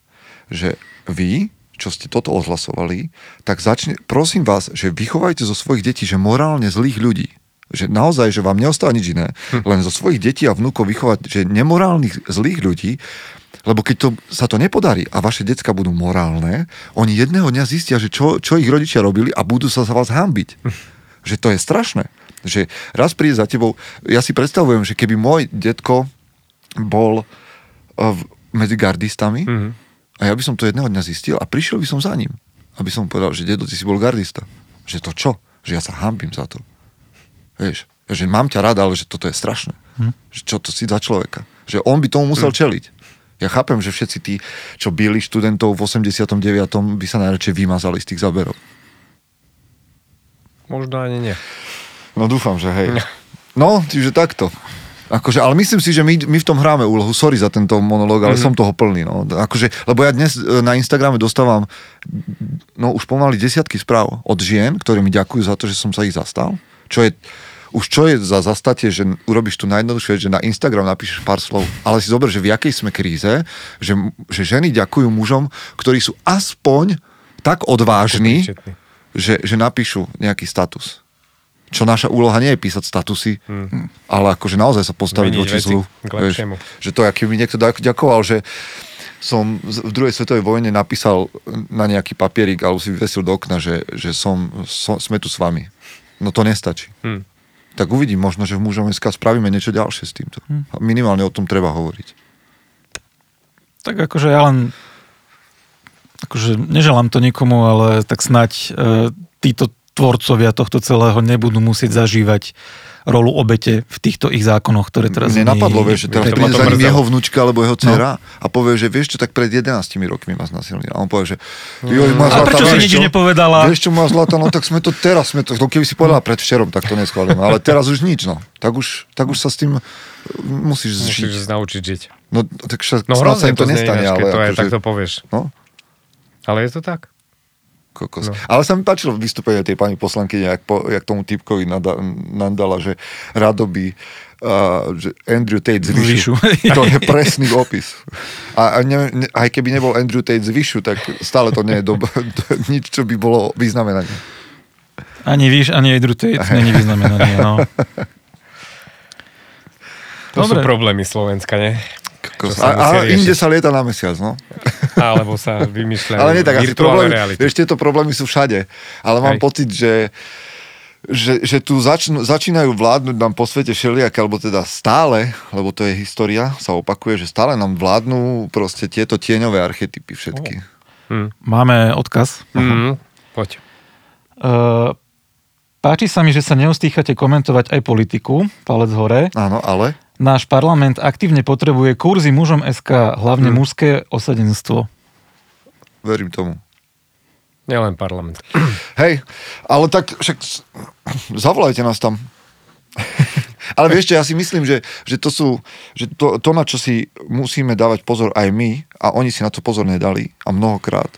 že vy, čo ste toto odhlasovali, tak začne, prosím vás, že vychovajte zo svojich detí, že morálne zlých ľudí, že naozaj, že vám neostáva nič iné, len zo svojich detí a vnúkov vychovať, že nemorálnych zlých ľudí, lebo keď to, sa to nepodarí a vaše decka budú morálne, oni jedného dňa zistia, že čo, čo ich rodičia robili a budú sa za vás hambiť. Že to je strašné. Že raz príde za tebou, ja si predstavujem, že keby môj detko bol uh, v- medzi gardistami Mhm. a ja by som to jedného dňa zistil a prišiel by som za ním. Aby som mu povedal, že dedo, ty si bol gardista. Že to čo? Že ja sa hambím za to. Vieš, že mám ťa rada, ale že toto je strašné. Hm? Že čo to si za človeka. Že on by tomu musel čeliť. Ja chápem, že všetci tí, čo byli študentov v 89. by sa najradšej vymazali z tých záberov. Možno ani nie. No dúfam, že hej. No, čiže takto. Akože, ale myslím si, že my, my v tom hráme úlohu. Sorry za tento monológ, ale mm-hmm. som toho plný. No. Akože, lebo ja dnes e, na Instagrame dostávam no už pomaly desiatky správ od žien, ktoré mi ďakujú za to, že som sa ich zastal. Čo je, už čo je za zastatie, že urobíš tu najjednoduchšie, vec, že na Instagram napíšeš pár slov, ale si zober, že v jakej sme kríze, že, že ženy ďakujú mužom, ktorí sú aspoň tak odvážni, že, že napíšu nejaký status. Čo naša úloha nie je písať statusy, hmm. ale akože naozaj sa postaviť Meniť voči zlu. lepšiemu. že to, aký mi niekto ďakoval, že som v druhej svetovej vojne napísal na nejaký papierik alebo si vyvesil do okna, že, že som, som, sme tu s vami. No to nestačí. Hm. Tak uvidím, možno, že v mužom SK spravíme niečo ďalšie s týmto. A minimálne o tom treba hovoriť. Tak akože ja len akože neželám to nikomu, ale tak snať e, títo tvorcovia tohto celého nebudú musieť zažívať rolu obete v týchto ich zákonoch, ktoré teraz... Mne napadlo, vieš, že teraz to príde to za ním jeho vnúčka alebo jeho dcera a povie, že vieš čo, tak pred 11 rokmi ma znasilnil. A on povie, že joj, moja A zlatá, prečo si nič nepovedala? Vieš čo, moja zlatá, no tak sme to teraz, sme to, no keby si povedala pred včerom, tak to neschválime. Ale teraz už nič, no. Tak už, tak už sa s tým musíš žiť. Musíš naučiť žiť. No, tak však No sa im to to nestane, ale to aj akože, takto povieš. no, Ale je to tak. Kokos. No. Ale sa mi páčilo vystúpenie tej pani poslanky, jak, po, jak tomu typkovi nada, nandala, že rado by uh, že Andrew Tate z Vyšu. To je presný opis. A, a ne, ne, aj keby nebol Andrew Tate z Vyšu, tak stále to nie je dob- nič, čo by bolo vyznamenanie. Ani víš, ani Andrew Tate není vyznamenanie, no. To Dobre. sú problémy Slovenska, nie? Kokos. A, a inde sa lieta na mesiac, no. Alebo sa vymýšľajú Ale nie tak, asi problémy, reality. vieš, tieto problémy sú všade. Ale mám Hej. pocit, že že, že tu začnú, začínajú vládnuť nám po svete všelijaké, alebo teda stále, lebo to je história, sa opakuje, že stále nám vládnu proste tieto tieňové archetypy všetky. Hm. Máme odkaz. Mm, poď. Uh, páči sa mi, že sa neustýchate komentovať aj politiku, palec hore. Áno, ale náš parlament aktívne potrebuje kurzy mužom SK, hlavne Hmm. mužské osadenstvo. Verím tomu. Nielen parlament. Hej, ale tak však zavolajte nás tam. ale vieš čo, ja si myslím, že, že to sú, že to, to, na čo si musíme dávať pozor aj my, a oni si na to pozor nedali, a mnohokrát,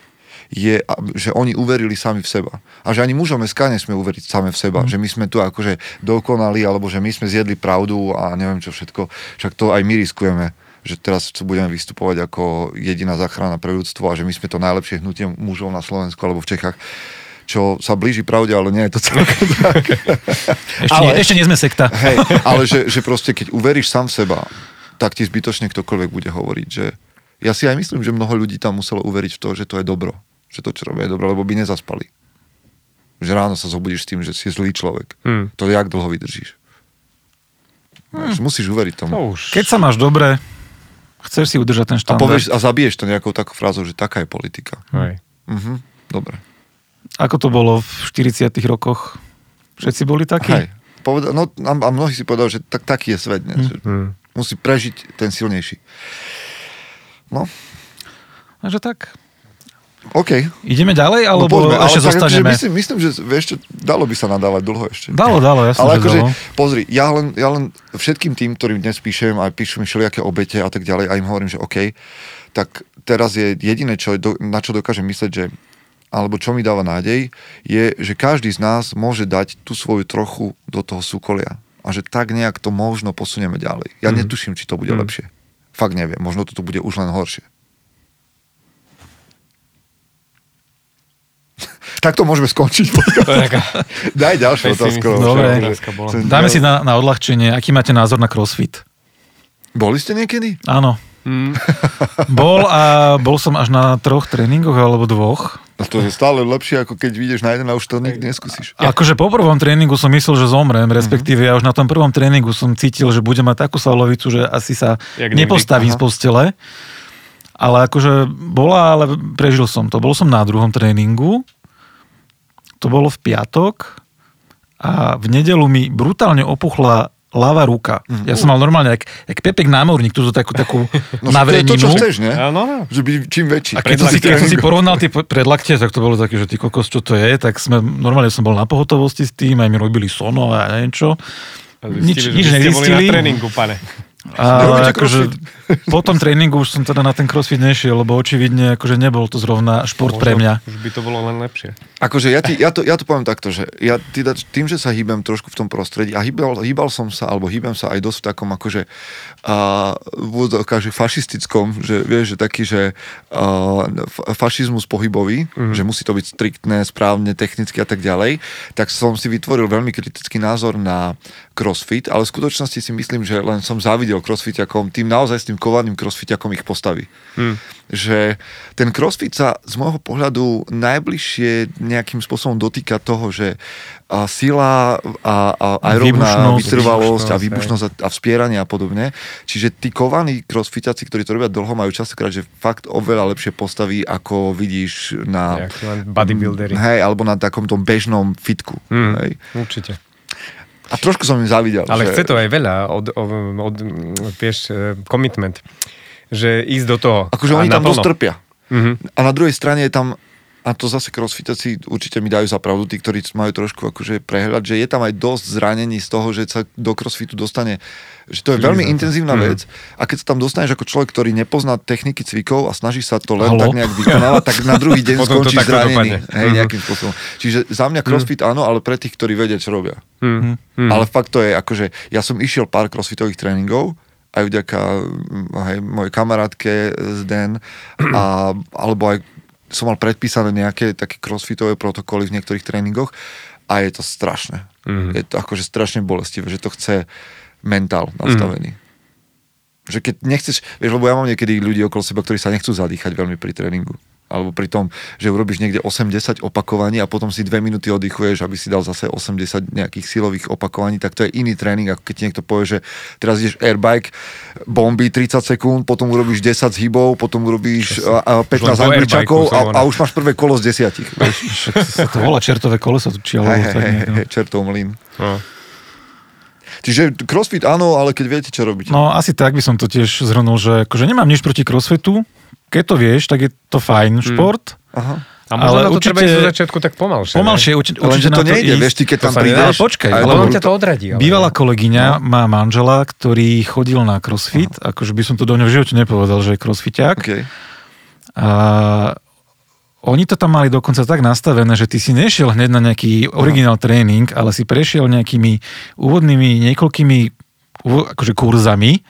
je, že oni uverili sami v seba. A že ani mužom SK nesme uveriť sami v seba. Že my sme tu akože dokonali, alebo že my sme zjedli pravdu a neviem čo všetko. Však to aj my riskujeme že teraz tu budeme vystupovať ako jediná záchrana pre ľudstvo a že my sme to najlepšie hnutie mužov na Slovensku alebo v Čechách čo sa blíži pravde, ale nie je to celkom tak. Ešte, Ale- nie, ešte nie sme sekta. Hej, ale že, že proste keď uveríš sám v seba, tak ti zbytočne ktokoľvek bude hovoriť, že ja si aj myslím, že mnoho ľudí tam muselo uveriť v to, že to je dobro. Že to, čo robia, je dobro, lebo by nezaspali. Že ráno sa zobudíš s tým, že si zlý človek. Hmm. To jak dlho vydržíš. Hmm. Musíš uveriť tomu. To už... Keď sa máš dobre, chceš si udržať ten A štandard. povieš a zabiješ to nejakou takou frázou, že taká je politika. Hej. Mhm, dobre. Ako to bolo v 40 rokoch? Všetci boli takí? Hej. Poveda- no, a, a mnohí si povedali, že tak, taký je svet. Ne? Že Hmm. Musí prežiť ten silnejší. No, Takže tak. OK. Ideme ďalej, No, alebo poďme, ešte ale tak, zostaneme? akože myslím, myslím, že čo, dalo by sa nadávať dlho ešte. Dalo, dalo, jasne, Ale že akože, pozri, ja len, ja len všetkým tým, ktorým dnes píšem, aj píšu mi všelijaké obete a tak ďalej, a im hovorím, že OK, tak teraz je jediné, čo, na čo dokážem mysleť, že alebo čo mi dáva nádej, je, že každý z nás môže dať tú svoju trochu do toho súkolia. A že tak nejak to možno posunieme ďalej. Ja Mhm. netuším, či to bude Mhm. lepšie. Fakt neviem. Možno to tu bude už len horšie. Tak to môžeme skončiť. Daj ďalšiu otázku. Dobre. Dáme si na, na odľahčenie, aký máte názor na crossfit? Boli ste niekedy? Áno. Hmm. Bol a bol som až na troch tréningoch alebo dvoch. No to je stále lepšie, ako keď vyjdeš na jeden a už to nikdy neskúsiš. A akože po prvom tréningu som myslel, že zomrem, respektíve ja už na tom prvom tréningu som cítil, že budem mať takú svalovicu, že asi sa Jak nepostavím Aha. z postele. Ale akože bola, ale prežil som to. Bol som na druhom tréningu, to bolo v piatok a v nedelu mi brutálne opuchla ľava ruka. Ja som mal normálne, jak, jak Pepek námorník, túto takú, takú No, že to je to, čo navreninu. chceš, ne? Áno. Že by čím väčší. A keď som, si, keď som si porovnal tie predlaktie, tak to bolo také, že ty kokos, čo to je, tak sme, normálne som bol na pohotovosti s tým, aj mi robili sono a neviem čo. Nič, Zistili, nič ste boli na nezistili. tréningu, pane. Nerobíte akože po tom tréningu už som teda na ten crossfit nešiel, lebo očividne akože nebol to zrovna šport pre mňa. Už by to bolo len lepšie. Akože ja, ti, ja, to, ja to poviem takto, že ja teda tým, že sa hýbem trošku v tom prostredí a hýbal, hýbal som sa, alebo hýbem sa aj dosť v takom akože a, v úvodzovkách, že fašistickom, že vieš, že taký, že a, fa- fašizmus pohybový, mm. že musí to byť striktné, správne, technicky a tak ďalej, tak som si vytvoril veľmi kritický názor na crossfit, ale v skutočnosti si myslím, že len som závidel crossfitiakom, tým naozaj s tým kovaným crossfitiakom ich postaví. Hmm. Že ten crossfit sa z môjho pohľadu najbližšie nejakým spôsobom dotýka toho, že a sila a, a aerobná vytrvalosť a Výbušnosť, a, a vspieranie a podobne. Čiže tí kovaní crossfitiaci, ktorí to robia dlho, majú častokrát, že fakt oveľa lepšie postavy, ako vidíš na... Bodybuildery. Hej, alebo na takom tom bežnom fitku. Hmm. Hej. Určite. A trošku som im závidel. Ale že... chce to aj veľa od, od, od vieš, eh, commitment. Že ísť do toho. Akože oni tam naplno. dosť trpia. Mhm. A na druhej strane je tam, a to zase crossfitaci určite mi dajú za pravdu, tí, ktorí majú trošku akože prehľad, že je tam aj dosť zranení z toho, že sa do crossfitu dostane, že to je veľmi Civilizácia. intenzívna Mhm. vec a keď sa tam dostaneš ako človek, ktorý nepozná techniky cvikov a snaží sa to len Halo? tak nejak vykonávať, tak na druhý deň takto zranený. Hej, Mhm. nejakým spôsobom. Čiže za mňa crossfit áno, ale pre tých, ktorí vedia, čo robia. Mhm. Mhm. Ale fakt to je akože, ja som išiel pár crossfitových tréningov, aj vďaka mm, hej, mojej kamarátke z Den, a, alebo aj som mal predpísané nejaké také crossfitové protokoly v niektorých tréningoch a je to strašné. Mhm. Je to akože strašne bolestivé, že to chce mentál nastavený. Že keď nechceš, vieš, lebo ja mám niekedy ľudí okolo seba, ktorí sa nechcú zadýchať veľmi pri tréningu. Alebo pri tom, že urobíš niekde 80 opakovaní a potom si 2 minúty oddychuješ, aby si dal zase 80 nejakých silových opakovaní, tak to je iný tréning, ako keď niekto povie, že teraz ideš airbike, bomby 30 sekúnd, potom urobíš 10 zhybov, potom urobíš a, a 15 Už len po angličakov a, a už máš prvé kolo z desiatich. vieš. Však sa to volá čertové koleso, či alebo tak hej, nejak, no. čertov mlyn. No. Čiže crossfit áno, ale keď viete, čo robíte. No asi tak by som to tiež zhrnul, že akože nemám nič proti crossfitu, keď to vieš, tak je to fajn šport. Aha. A možno Ale na to určite- treba ísť zo začiatku tak pomalšie. Pomalšie, určite, Lenže určite to na to nejde, ísť. vieš, ty keď tam prídeš... Ale počkaj, Ale to on ťa to odradí. Ale... Bývalá kolegyňa má manžela, ktorý chodil na crossfit, akože by som to do ňa v živote nepovedal, že je crossfiťák. Okay. A oni to tam mali dokonca tak nastavené, že ty si nešiel hneď na nejaký originál tréning, ale si prešiel nejakými úvodnými niekoľkými akože kurzami,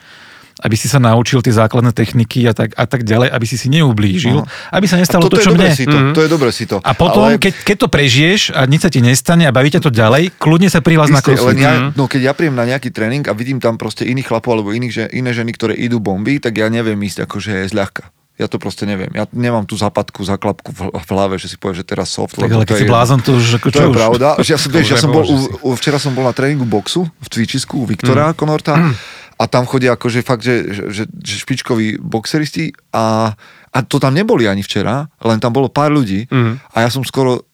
aby si sa naučil tie základné techniky a tak, a tak ďalej, aby si si neublížil, aby sa nestalo to, je čo mne. si to, to je dobré si to. A potom, Ale- keď, keď to prežiješ a nič sa ti nestane a baví ťa to ďalej, kľudne sa prihlás na crossfit. ja, no keď ja príjem na nejaký tréning a vidím tam proste iných chlapov alebo iných, že, iné ženy, ktoré idú bomby, tak ja neviem ísť akože zľahka. Ja to proste neviem. Ja nemám tú zapadku, zaklapku v, hlave, že si povie, že teraz soft. Tak ale to keď si je- blázon, to už ako To je už? pravda. Že ja som, To vieš, ja som bol, u, včera som bol na tréningu boxu v Cvičisku u Viktora Mm. Konorta a tam chodia akože fakt, že, že, že, špičkoví boxeristi a, a to tam neboli ani včera, len tam bolo pár ľudí Mhm. a ja som skoro,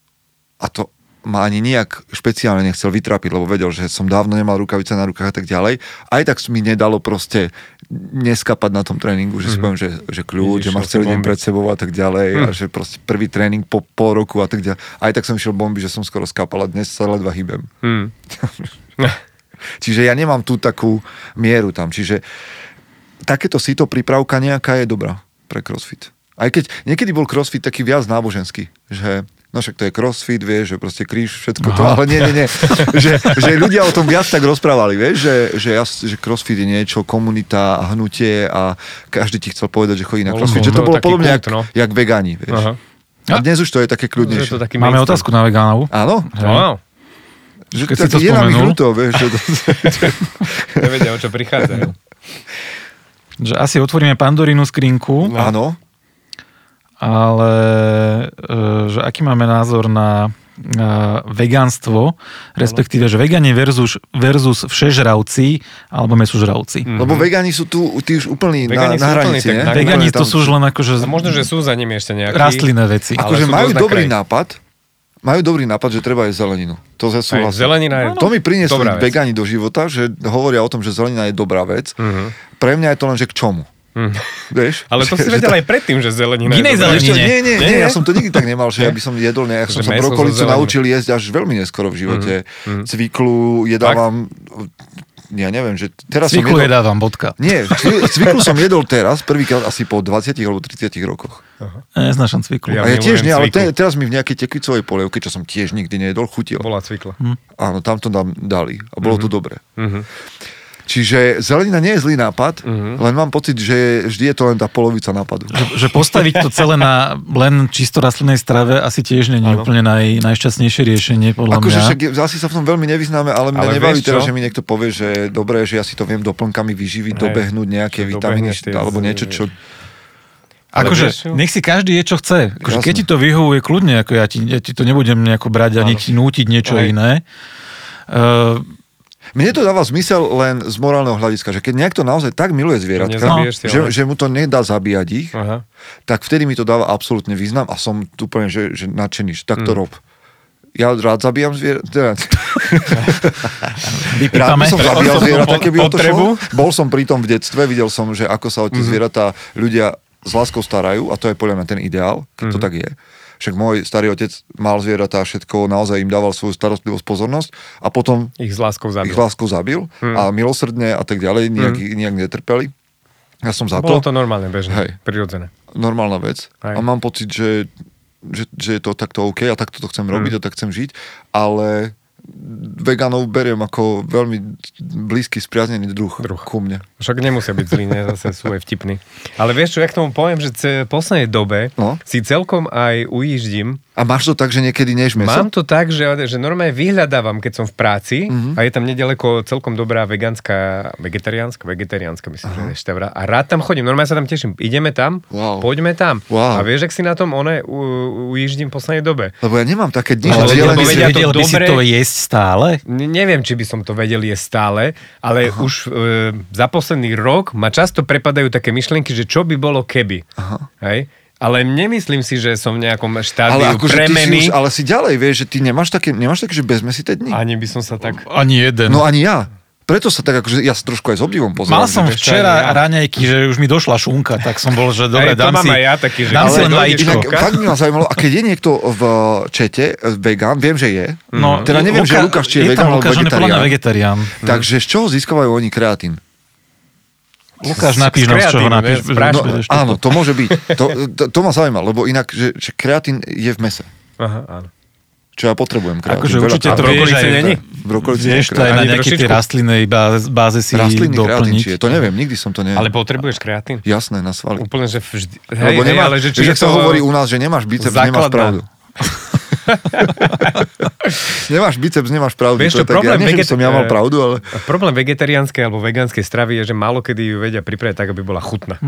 a to ma ani nejak špeciálne nechcel vytrapiť, lebo vedel, že som dávno nemal rukavice na rukách a tak ďalej. Aj tak mi nedalo proste neskapať na tom tréningu, že si poviem, že, že kľúč, Ideš že máš celý deň pred sebou a tak ďalej a že proste prvý tréning po pol roku a tak ďalej. Aj tak som išiel bomby, že som skoro skapal a dnes sa ledva hýbem. Hmm. Čiže ja nemám tú takú mieru tam. Čiže takéto sito prípravka nejaká je dobrá pre crossfit. Aj keď niekedy bol crossfit taký viac náboženský, že no však to je crossfit, vieš, že proste kríž, všetko to, Aha. ale nie, nie, nie. že, že ľudia o tom viac tak rozprávali, vieš, že, že, ja, že crossfit je niečo, komunita a hnutie a každý ti chcel povedať, že chodí na crossfit, to že to bolo podobne kult, jak, no. jak vegáni, vieš. Aha. A dnes už to je také Že je kľudnejšie. to taký Máme mainstream. otázku na vegánov. Áno? Wow. Že Keď si to je spomenul. ľúto, vieš. Že to, Nevedia, o čo prichádzajú. Že asi otvoríme Pandorínu skrinku, áno. ale e, že aký máme názor na, na vegánstvo, respektíve, že vegani versus, versus všežravci alebo mesožravci. Mhm. Lebo vegáni sú tu, tí už úplní na, Vegáni sú na úplní hranici, tak ne? na- Vegani to sú už len akože A možno, že sú za nimi ešte nejakí... rastlinné veci. Akože majú na dobrý kraji. nápad, majú dobrý nápad, že treba jesť zeleninu. To Hej, zase zelenina je... To mi priniesli vegáni do života, že hovoria o tom, že zelenina je dobrá vec. Mhm. Pre mňa je to len, že k čomu. Mhm. Vieš? Ale to Že- si vedel aj predtým, že zelenina inej dobrá. zelenine. Nie, nie, nie, Nie? ja som to nikdy tak nemal, že ja by som jedol, ne, ja som sa brokolicu naučil jesť až veľmi neskoro v živote. Cviklu jedávam, ja neviem, že teraz som Cviklu jedol... jedávam, bodka. Nie, cvi- cviklu som jedol teraz, prvýkrát asi po 20 alebo 30 rokoch. Neznášam cviklu. Ja A ja tiež nie, ale te, teraz mi v nejakej tekvicovej polievke, čo som tiež nikdy nejedol, chutil. Bola cvikla. Áno, tam to dám, dali a bolo to dobré. Mhm. Čiže zelenina nie je zlý nápad, Mhm. len mám pocit, že vždy je to len tá polovica nápadu. Že, že postaviť to celé na len čisto rastlinnej strave asi tiež nie je úplne naj, najšťastnejšie riešenie, podľa Akože mňa. však asi sa v tom veľmi nevyznáme, ale mňa Ale nebaví teraz, že mi niekto povie, že je dobré, že ja si to viem doplnkami vyživiť, Hej, dobehnúť nejaké vitamíny alebo niečo, čo... Akože, nech si každý je, čo chce. Akože, keď ti to vyhovuje kľudne, ako ja ti, ja ti to nebudem nejako brať ani ti nútiť niečo Hej. iné. Uh, Mne to dáva zmysel len z morálneho hľadiska, že keď niekto naozaj tak miluje zvieratka, si, že, že mu to nedá zabíjať ich, Aha. tak vtedy mi to dáva absolútne význam a som tu úplne, že, že nadšený, že tak Mm. to rob. Ja rád zabíjam zvieratá. Rád by som zabíjal zvieratá, keby o to šlo. Bol som pri tom v detstve, videl som, že ako sa o Mhm. tie zvieratá ľudia s láskou starajú a to je podľa mňa ten ideál, keď Mhm. to tak je. Však môj starý otec mal zvieratá, všetko, naozaj im dával svoju starostlivosť, pozornosť a potom Ich s láskou ich zabil. láskou zabil Mhm. a milosrdne a tak ďalej, nejak, nejak netrpeli. Ja som za Bolo to. to normálne, bežné, Hej. prirodzené. Normálna vec. Hej. A mám pocit, že, že, že je to takto OK a takto to chcem robiť Mhm. a tak chcem žiť, ale vegánov beriem ako veľmi blízky, spriaznený druh, Druh. ku mne. Však nemusia byť zlí, ne? zase sú aj vtipní. Ale vieš čo, ja k tomu poviem, že v poslednej dobe No. si celkom aj ujíždím. A máš to tak, že niekedy než meso? Mám to tak, že, že normálne vyhľadávam, keď som v práci Mhm. a je tam nedaleko celkom dobrá vegánska, vegetariánska, vegetariánska myslím, že je števra. A rád tam chodím, normálne sa tam teším. Ideme tam, Wow. poďme tam. Wow. A vieš, ak si na tom one u, ujíždím v poslednej dobe. Lebo ja nemám také dni, ale že vedia to vedel by si to jesť stále? Ne- Neviem, či by som to vedel je stále, ale Aha. už e, za posledný rok ma často prepadajú také myšlienky, že čo by bolo keby. Aha. Hej? Ale nemyslím si, že som v nejakom Ale štádiu ty si premeny. už, ale si ďalej, vieš, že ty nemáš také, nemáš také, že bezmesité dni? Ani by som sa tak... Ani jeden. No ani ja. preto sa tak akože, ja sa trošku aj s obdivom pozerám. Mal som včera ja. raňajky, že už mi došla šunka, tak som bol, že dobre, dám si, aj ja taký, že dám keď si len vajíčko. Inak, fakt by ma zaujímalo, a keď je niekto v čete e, vegán, viem, že je, No, teda neviem, že Lukáš, či je, je vegán tam alebo Lukáš, vegetarián. vegetarián. Takže z čoho získavajú oni kreatín? Lukáš, napíš z nám, z čoho napíš. ne? No, ešte áno, to. môže byť. To, to, to ma zaujíma, lebo inak, že, že kreatín je v mese. Aha, áno. Čo ja potrebujem kreatín. Akože určite to brokolice není? V brokolici vieš to aj na nejakej tej trošičku? rastlinnej báze, báze si Rastlinný kreatín, doplniť. či je, to neviem, nikdy som to ne... Ale potrebuješ kreatín? Jasné, na svaly. Úplne, že vždy... Lebo Hej, hej, nemá, ale že či je sa to hovorí u nás, že nemáš biceps, nemáš pravdu. nemáš biceps, nemáš pravdu. Vieš to čo, je tak, ja problém veget- som ja mal eh, pravdu, ale... Problém vegetariánskej alebo vegánskej stravy je, že málo kedy ju vedia pripraviť tak, aby bola chutná.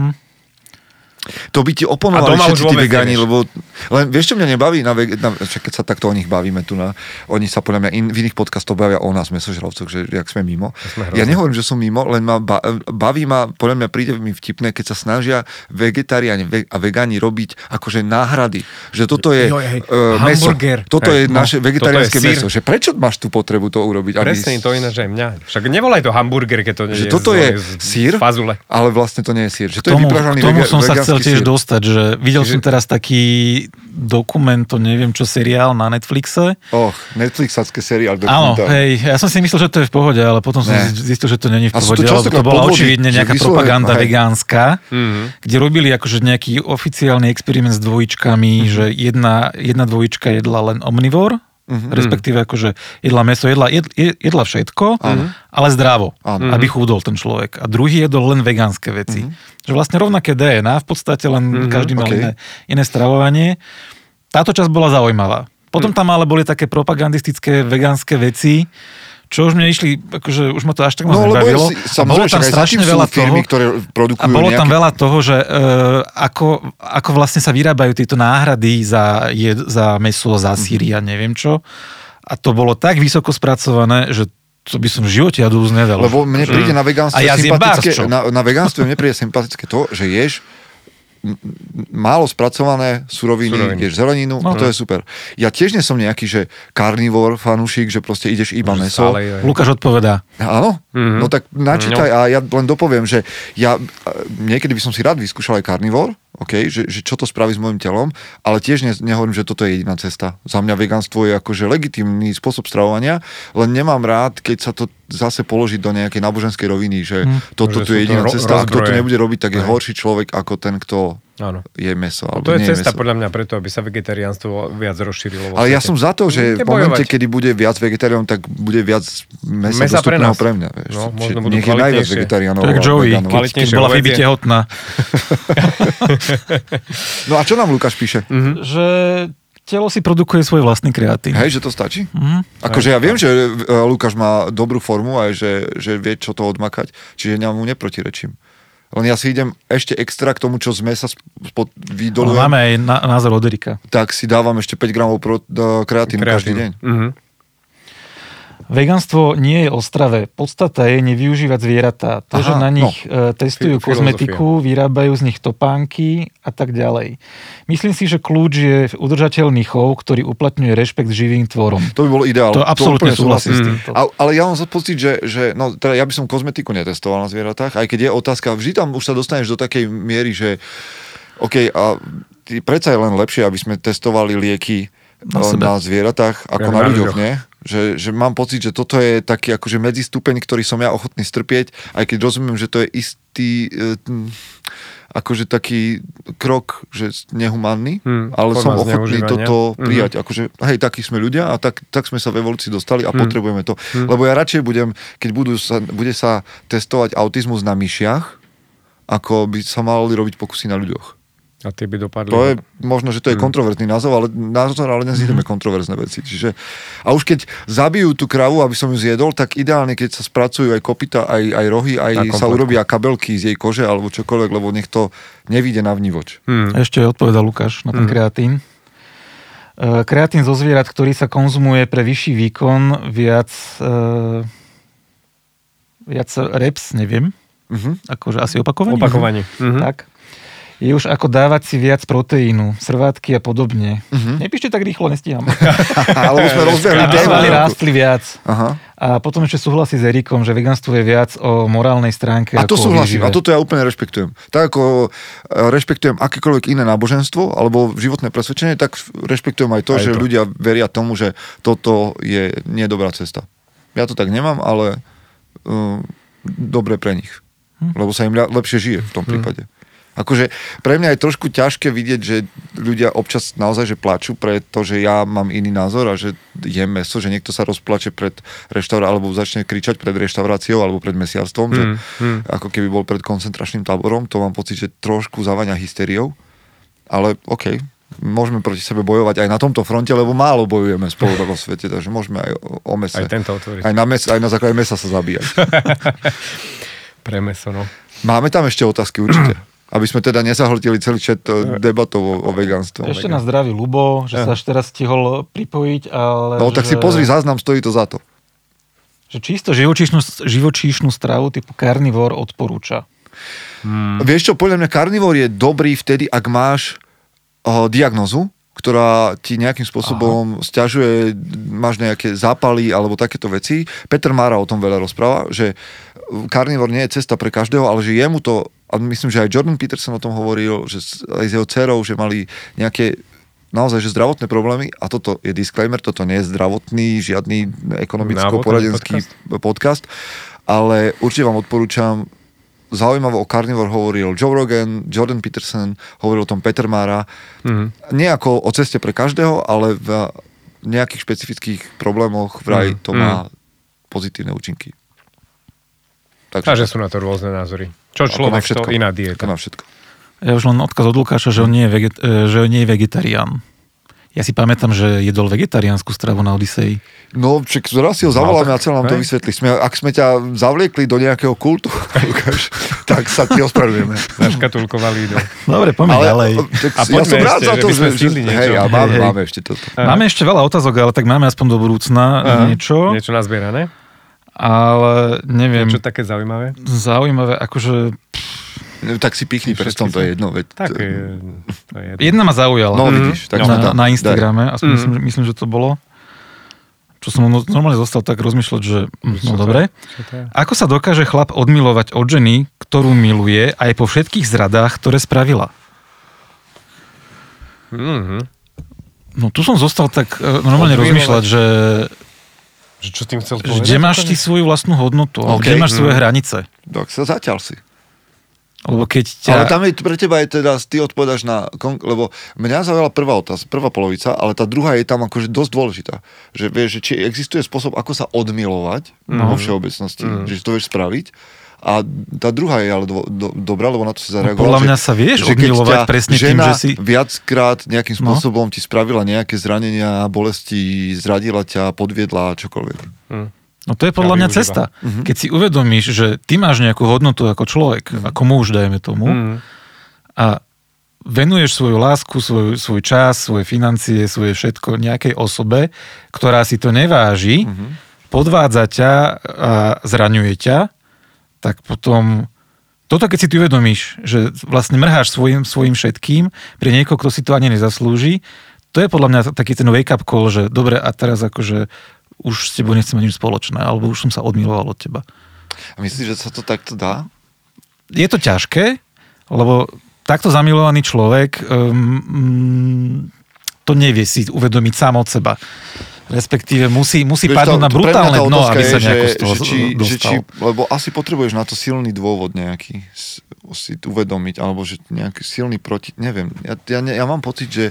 To by ti oponovali všetci tí vegáni, lebo len vieš, čo mňa nebaví, na, veg, na, keď sa takto o nich bavíme tu na, oni sa podľa mňa in, v iných podcastoch bavia o nás, mesožravcoch, že jak sme mimo. sme ja nehovorím, že som mimo, len ma ba, baví ma, podľa mňa príde mi vtipné, keď sa snažia vegetariáni ve, a vegáni robiť akože náhrady. Že toto je Joj, hej, uh, meso. hamburger. Toto je Hej, no, naše vegetariánske je meso. Že prečo máš tú potrebu to urobiť? aby Presne, to ináč aj mňa. Však nevolaj to hamburger, keď to nie že je toto z, je sír, z fazule. ale vlastne to nie je sír. Že to je tomu, vypražaný k tomu vega- som sa chcel tiež sír. dostať, že videl som teraz taký dokument, to neviem čo, seriál na Netflixe. Och, Netflixacké seriál. Áno, hej, ja som si myslel, že to je v pohode, ale potom som Ne. zistil, že to není v sú to pohode, lebo to bola podvody, očividne nejaká vyslovene- propaganda hej. vegánska, Mhm. kde robili akože nejaký oficiálny experiment s dvojičkami, Mhm. že jedna, jedna dvojička jedla len omnivor, Mhm. respektíve akože jedla meso, jedla, jed- jedla všetko, Áno. ale zdravo, Áno. aby chudol ten človek. A druhý jedol len vegánske veci. Že vlastne rovnaké DNA, v podstate len každý mal ok. iné, iné stravovanie. Táto časť bola zaujímavá. Potom tam ale boli také propagandistické vegánske veci, čo už mne išli, akože už ma to až tak moc No, nebavilo. si, A bolo tam strašne veľa firmy, toho. ktoré produkujú A bolo tam nejaké... veľa toho, že e, ako, ako vlastne sa vyrábajú tieto náhrady za, jed, za meso, za síry a neviem čo. A to bolo tak vysoko spracované, že to by som v živote jadúz nedal. Lebo mne príde na vegánstve A ja sympatické, na, na vegánstve mne príde sympatické to, že ješ málo spracované suroviny, Suroviny. ješ zeleninu, no. to je super. Ja tiež nie som nejaký, že carnivore fanúšik, že proste ideš iba meso. Stále je- Lukáš odpovedá. Áno? Mhm. No tak načítaj a ja len dopoviem, že ja e, niekedy by som si rád vyskúšal aj carnivore, okay, že, že čo to spraví s môjim telom, ale tiež ne, nehovorím, že toto je jediná cesta. Za mňa vegánstvo je akože legitímny spôsob stravovania, len nemám rád, keď sa to zase položí do nejakej náboženskej roviny, že toto Že tu je to jediná ro- cesta a kto to rozbroje. nebude robiť, tak je Hej. horší človek ako ten, kto Áno. je meso. Alebo To je nie cesta meso. podľa mňa preto, aby sa vegetariánstvo viac rozšírilo. Ale ja som za to, že v momente, kedy bude viac vegetariánov, tak bude viac mesa, Mesa pre dostupného nás. pre, mňa. Vieš. No, možno budú nech je najviac vegetariánov. Tak a Joey, keď, keď bola. Fibi tehotná. No a čo nám Lukáš píše? Mhm. že telo si produkuje svoj vlastný kreatín. Hej, že to stačí? Mhm. Akože ja viem, že e, Lukáš má dobrú formu aj že, že vie, čo to odmakať, čiže ja mu neprotirečím. Len ja si idem ešte extra k tomu, čo z mesa spod, vydolujem, máme aj na, názor od Erika. tak si dávam ešte 5 gramov pro, do kreatínu každý deň. Mhm. Veganstvo nie je o strave. Podstata je nevyužívať zvieratá. To, Aha, že na nich no. testujú Fi- kozmetiku, vyrábajú z nich topánky a tak ďalej. Myslím si, že kľúč je udržateľný chov, ktorý uplatňuje rešpekt živým tvorom. To by bolo ideál. To absolútne úplne súhlasím s týmto. A, ale ja mám pocit, že, že no, teda ja by som kozmetiku netestoval na zvieratách, aj keď je otázka, vždy tam už sa dostaneš do takej miery, že OK, a predsa je len lepšie, aby sme testovali lieky Na na, sebe. na zvieratách ako Priamo na na ľuďoch, ľuďoch. nie? Že, že mám pocit, že toto je taký akože medzistupeň, ktorý som ja ochotný strpieť, aj keď rozumiem, že to je istý e, m, akože taký krok, že nehumánny, Hmm, ale som ochotný toto Mhm. prijať. Akože, hej, takí sme ľudia a tak, tak sme sa v evolúcii dostali a Hmm. potrebujeme to. Lebo ja radšej budem, keď budú sa, bude sa testovať autizmus na myšiach, ako by sa mali robiť pokusy na ľuďoch. A tie by dopadli. To je, možno, že to je Hmm. kontroverzný názov, ale, názor, ale dnes ideme kontroverzné veci. Čiže, a už keď zabijú tú kravu, aby som ju zjedol, tak ideálne, keď sa spracujú aj kopita, aj, aj rohy, aj sa urobia kabelky z jej kože alebo čokoľvek, lebo nech to nevíde na vnívoč. Hmm. Ešte odpovedal Lukáš na ten Mhm. kreatín. E, Kreatín zo zvierat, ktorý sa konzumuje pre vyšší výkon, viac, e, viac reps, neviem, Mhm. akože asi opakovanie. Opakovanie. Mhm. Tak. Je už ako dávať si viac proteínu, srvátky a podobne. Uh-huh. Nepíšte tak rýchlo, nestíham. Alebo sme rozbehli tému. rástli viac. Aha. A potom ešte súhlasí s Erikom, že veganstvo je viac o morálnej stránke. A to ako súhlasím, a toto ja úplne rešpektujem. Tak ako e, rešpektujem akékoľvek iné náboženstvo alebo životné presvedčenie, tak rešpektujem aj to, Aj že to. ľudia veria tomu, že toto je nedobrá cesta. Ja to tak nemám, ale uh, dobre pre nich. Lebo sa im lepšie žije v tom prípade. Akože pre mňa je trošku ťažké vidieť, že ľudia občas naozaj že plačú pre to, že ja mám iný názor a že jem meso, že niekto sa rozplače pred reštauráciou alebo začne kričať pred reštauráciou alebo pred mesiarstvom, že ako keby bol pred koncentračným táborom, to mám pocit, že trošku zavania hysteriou, ale OK, môžeme proti sebe bojovať aj na tomto fronte, lebo málo bojujeme spolu vo svete, takže môžeme aj o, o mese. Aj tento otvoriť. Aj na, mes, aj na základe mesa sa zabíjať. Pre meso, no. Máme tam ešte otázky určite. Aby sme teda nezahltili celý čet eh, debatov o, o vegánstve. Ešte na zdraví Lubo, že sa až teraz stihol pripojiť, ale... No tak si že- pozri záznam, stojí to za to. Že čisto živočíšnu, živočíšnu stravu typu karnivor odporúča. Mm. Vieš čo, podľa mňa karnivor je dobrý vtedy, ak máš uh, diagnozu, ktorá ti nejakým spôsobom Aha. stiažuje, máš nejaké zápaly alebo takéto veci. Peter Mára o tom veľa rozpráva, že karnivor nie je cesta pre každého, ale že jemu to, a myslím, že aj Jordan Peterson o tom hovoril, že aj s jeho dcerou, že mali nejaké naozaj, že zdravotné problémy, a toto je disclaimer, toto nie je zdravotný, žiadny ekonomicko-poradenský podcast, ale určite vám odporúčam zaujímavé o Carnivore hovoril Joe Rogan, Jordan Peterson, hovoril o tom Peter Mara. Mhm. Nie ako o ceste pre každého, ale v nejakých špecifických problémoch vraj Mhm, to má pozitívne účinky. A Takže že sú na to rôzne názory. Čo človek, všetko. to iná to dieta. má všetko. Ja už len odkaz od Lukáša, že on nie je, veget, e, že on nie je vegetarián. Ja si pamätám, že jedol vegetariánsku stravu na Odisei. No, však raz si ho zavoláme tak, a celé nám to vysvetlí. Sme, ak sme ťa zavliekli do nejakého kultu, Lukáš, tak sa ti ospravedlujeme. Zaškatulkovali do... Dobre, poďme ďalej. tak, A ja som rád ešte, za to, že, že hej, a máme, Hej, hej. máme ešte toto. Máme ešte veľa otázok, ale tak máme aspoň do budúcna niečo. Niečo nazbierané? Ale neviem, Niečo také zaujímavé? zaujímavé, akože... No, tak si pichni prstom, to je jedno. Veď, Tak, je, to je jedno. Jedna ma zaujala. No Mhm. vidíš, tak na, tam. na Daj. Instagrame, aspoň Mhm. myslím, myslím, že to bolo. Čo som no- normálne zostal tak rozmýšľať, že Čo no to- dobre. čo to je? Ako sa dokáže chlap odmilovať od ženy, ktorú miluje aj po všetkých zradách, ktoré spravila? Mhm. No tu som zostal tak e, normálne Odmilovať. rozmýšľať, že, Že čo tým chcel že povedať? kde máš ty svoju vlastnú hodnotu, okay. OK. kde máš svoje hranice. Tak sa zatiaľ si. Lebo keď ťa... Ale tam je pre teba je teda, ty odpovedaš na, lebo mňa zaujala prvá otázka, prvá polovica, ale tá druhá je tam akože dosť dôležitá. Že vieš, že či existuje spôsob, ako sa odmilovať no. vo všeobecnosti, mm. že to vieš spraviť. A tá druhá je ale do, do, dobrá, lebo na to sa zareagoval. No, podľa že- mňa sa vieš že ťa presne tým, že si- viackrát nejakým No. spôsobom ti spravila nejaké zranenia, bolesti, zradila ťa, podviedla, čokoľvek. Hm. No to je podľa Ja mňa využívam. cesta. Keď si uvedomíš, že ty máš nejakú hodnotu ako človek, ako muž, dajme tomu, Mhm. a venuješ svoju lásku, svoj, svoj čas, svoje financie, svoje všetko nejakej osobe, ktorá si to neváži, podvádza ťa a zraňuje ťa, tak potom toto keď si ty uvedomíš, že vlastne mrháš svojim, svojim všetkým pre niekoho, kto si to ani nezaslúži, to je podľa mňa taký ten wake-up call, že dobre, a teraz akože už s tebou nechcem nič spoločné, alebo už som sa odmiloval od teba. A myslíš, že sa to takto dá? Je to ťažké, lebo takto zamilovaný človek um, to nevie si uvedomiť sám od seba. Respektíve musí, musí Vieš, padnúť na brutálne tá dno, aby je, sa nejako z toho že, či, dostal. že či, lebo asi potrebuješ na to silný dôvod nejaký si uvedomiť, alebo že nejaký silný proti, neviem. Ja, ja, ja mám pocit, že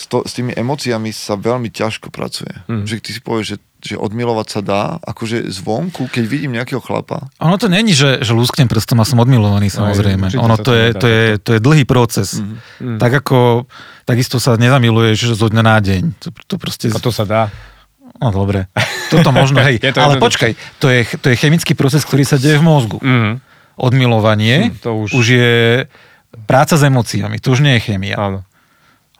s, to, s tými emóciami sa veľmi ťažko pracuje. Mhm. Že ty si povieš, že, že odmilovať sa dá, akože zvonku, keď vidím nejakého chlapa, Ono to není, že, že lúsknem prstom a som odmilovaný, samozrejme. určite ono sa to je, to, je, to je dlhý proces. Mhm. Tak ako, takisto sa nezamiluješ zo dňa na deň. To, to proste... A to sa dá. No dobre. Toto možno, hej. Je to Ale jednoduché. počkaj, to je, to je chemický proces, ktorý sa deje v mozgu. Mhm. Odmilovanie Hm, to už- už je práca s emóciami, to už nie je chémia. Áno.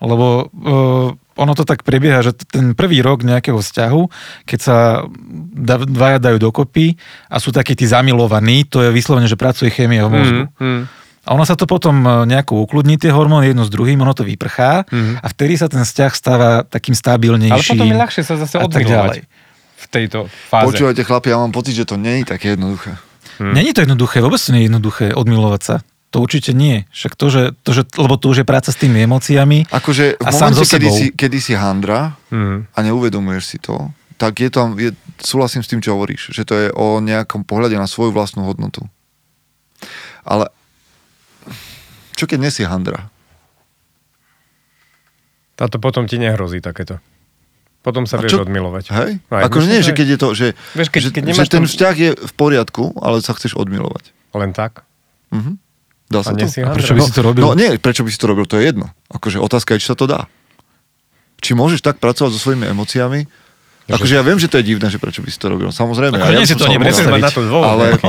Lebo uh, ono to tak prebieha, že ten prvý rok nejakého vzťahu, keď sa da, dvaja dajú dokopy a sú takí tí zamilovaní, to je vyslovene, že pracuje chémia v mozgu. Mhm. Mhm. A ono sa to potom e, nejako ukludní, tie hormóny jedno s druhým, ono to vyprchá a vtedy sa ten vzťah stáva takým stabilnejším. Ale potom je ľahšie sa zase odmilovať v tejto fáze. Počúvajte chlapi, ja mám pocit, že to nie je také jednoduché. Hmm. Není to jednoduché, vôbec to nie je jednoduché odmilovať sa. To určite nie. Však to, že, to, že, lebo to už je práca s tými emóciami. Akože v A sám momente, so kedy si, kedy si handra Mhm. a neuvedomuješ si to, tak je tam, je, súhlasím s tým, čo hovoríš, že to je o nejakom pohľade na svoju vlastnú hodnotu. Ale čo keď nie si handra? Táto potom ti nehrozí takéto. Potom sa A vieš čo- odmilovať. Hej? Aj, Akože nie, že keď je to, že, Vieš, keď- že, keď že ten vzťah je v poriadku, ale sa chceš odmilovať. Len tak? Mhm. Dá sa A to? si A prečo by si to robil? No nie, prečo by si to robil, to je jedno. Akože otázka je, či sa to dá. Či môžeš tak pracovať so svojimi emóciami? Akože ja viem, že to je divné, že prečo by si to robil. Samozrejme. Ako ja nie si to sa nemusel Musíš odmiloval. mať na to dôvod. Ale nejaký.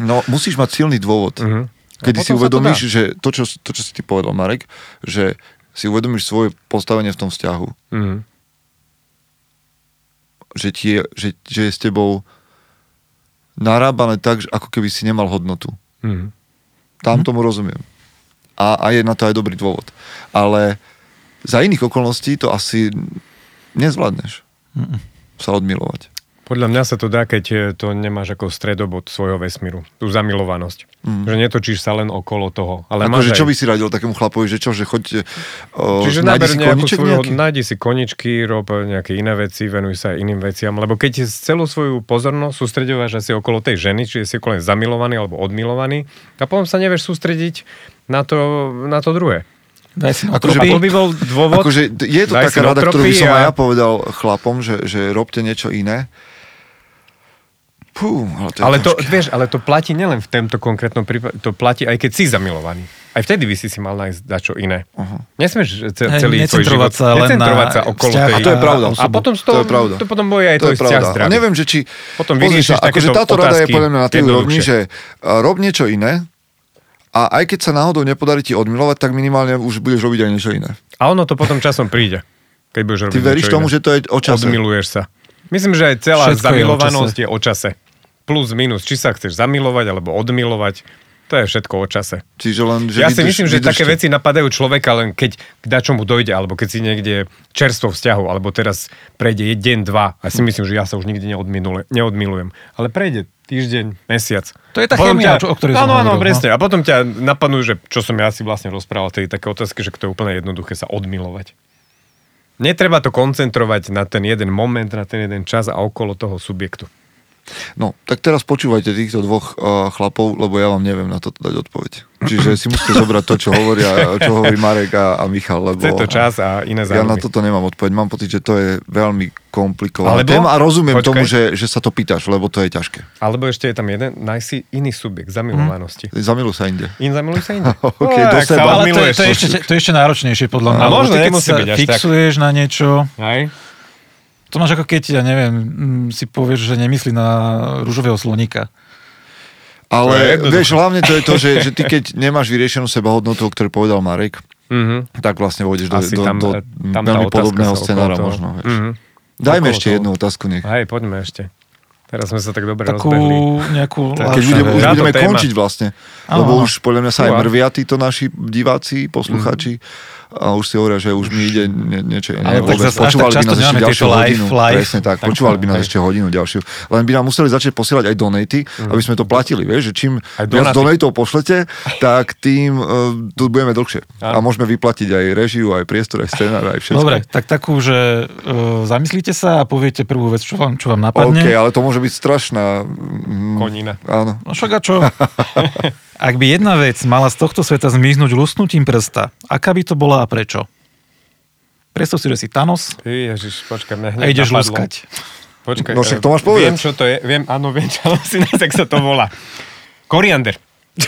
no, musíš mať silný dôvod. Mhm. Kedy si to uvedomíš, dá. že to čo, to, čo si ty povedal, Marek, že si uvedomíš svoje postavenie v tom vzťahu. Mhm. Že, ti je, že, že je s tebou narábané tak, že ako keby si nemal hodnotu. Mhm. Tam tomu rozumiem. A, a je na to aj dobrý dôvod. Ale za iných okolností to asi nezvládneš sa odmilovať. Podľa mňa sa to dá, keď eh, to nemáš ako stredobod svojho vesmíru. Tú zamilovanosť. Mm. Že netočíš sa len okolo toho. Ale Akože máš čo by si radil takému chlapovi, že čo, že choď, o, Čiže nájdi si koniček nejaký? nájdi si koničky, rob nejaké iné veci, venuj sa aj iným veciam, lebo keď celú svoju pozornosť sústredňováš asi okolo tej ženy, čiže si okolo zamilovaný alebo odmilovaný, a potom sa nevieš sústrediť na to, na to druhé. Daj si Akože A notropy. to by bol dôvod... Akože je to taká rada, ktorú by som aj ja povedal chlapom, že, že robte niečo iné. Pú, ale to Ale to, ťažké. vieš, ale to platí nielen v tomto konkrétnom prípade, to platí aj keď si zamilovaný. Aj vtedy by si si mal nájsť dačo iné. Aha. Nesmieš ce- Hej, celý tvoj život sa len necentrovať na sa okolo vzťah tej... A to je pravda. A potom z To toho, je pravda. to potom bude aj To tvoj je vzťah pravda. A zdravý. neviem, že či... Potom vyriešiš akože táto rada je podľa mňa na tej úrovni, že a, rob niečo iné a aj keď sa náhodou nepodarí ti odmilovať, tak minimálne už budeš robiť aj niečo iné. A ono to potom časom príde, keď budeš robiť Ty veríš tomu, iné. že to je o čase? Odmiluješ sa. Myslím, že aj celá Všetko je o zamilovanosť je o čase. Plus, minus. Či sa chceš zamilovať alebo odmilovať, to je všetko o čase. Čiže len, že ja si myslím, že také veci napadajú človeka len keď k dačomu dojde, alebo keď si niekde čerstvo vzťahu, alebo teraz prejde deň, dva. A si myslím, že ja sa už nikdy neodminule, neodmilujem. Ale prejde týždeň, mesiac. To je tá potom chémia, čo- o ktorej Áno, áno, presne. A potom ťa napadnú, že čo som ja si vlastne rozprával, tej také otázky, že to je úplne jednoduché sa odmilovať. Netreba to koncentrovať na ten jeden moment, na ten jeden čas a okolo toho subjektu. No, tak teraz počúvajte týchto dvoch uh, chlapov, lebo ja vám neviem na to dať odpoveď. Čiže si musíte zobrať to, čo hovoria, čo hovorí Marek a, a Michal, lebo Chce to čas a iné ja na záujmy. toto nemám odpoveď. Mám pocit, že to je veľmi komplikovaná Alebo- téma a rozumiem Počkaj. tomu, že, že sa to pýtaš, lebo to je ťažké. Alebo ešte je tam jeden, nájsť si iný subjekt zamilovanosti. Zamiluj sa inde. In zamiluj sa inde. OK, No, do seba. sa Ale to, je- to, je ešte, to je ešte náročnejšie podľa mňa. Možno ty, keď sa byť až tak. fixuješ na niečo, Hej? To máš ako keď, ja neviem, mm, si povieš, že nemyslí na rúžového slonika. To Ale jednoduché. vieš, hlavne to je to, že, že ty keď nemáš vyriešenú sebahodnotu, o ktorej povedal Marek, Mhm. tak vlastne vôjdeš do, Asi do, tam- do tam veľmi podobného scenára toho- možno. Vieš. Mhm. Dajme Okolo ešte toho. jednu otázku, nech. Hej, poďme ešte. Teraz sme sa tak dobre Takú rozbehli. nejakú Tak, Keď budeme, už budeme téma. končiť vlastne, Áno, lebo už podľa mňa sa aj mrvia títo naši diváci, posluchači a už si hovoria, že už mi ide nie, niečo Ale nie, tak zase Počúvali by nás ešte ďalšiu live, hodinu. live. Presne tak, Tak, počúvali by nás ešte hodinu ďalšiu. Len by nám museli začať posielať aj donaty, aby sme to platili, vieš, že čím viac donatov pošlete, tak tým uh, tu budeme dlhšie. A Áno. môžeme vyplatiť aj režiu, aj priestor, aj scenár, aj všetko. Dobre, tak takú, že uh, zamyslíte sa a poviete prvú vec, čo vám, čo vám OK, napadne. ale to môže byť strašná... mm, Konina. Áno. No však a čo? Ak by jedna vec mala z tohto sveta zmiznúť lusknutím prsta, aká by to bola a prečo? Predstav si, že si Thanos Ježiš, počkaj, mňa hneď a ideš napadlo. luskať. Počkaj, No však eh, to máš povedať. Viem, čo to je. Viem, áno, viem, čo si nás, jak sa to volá. Koriander.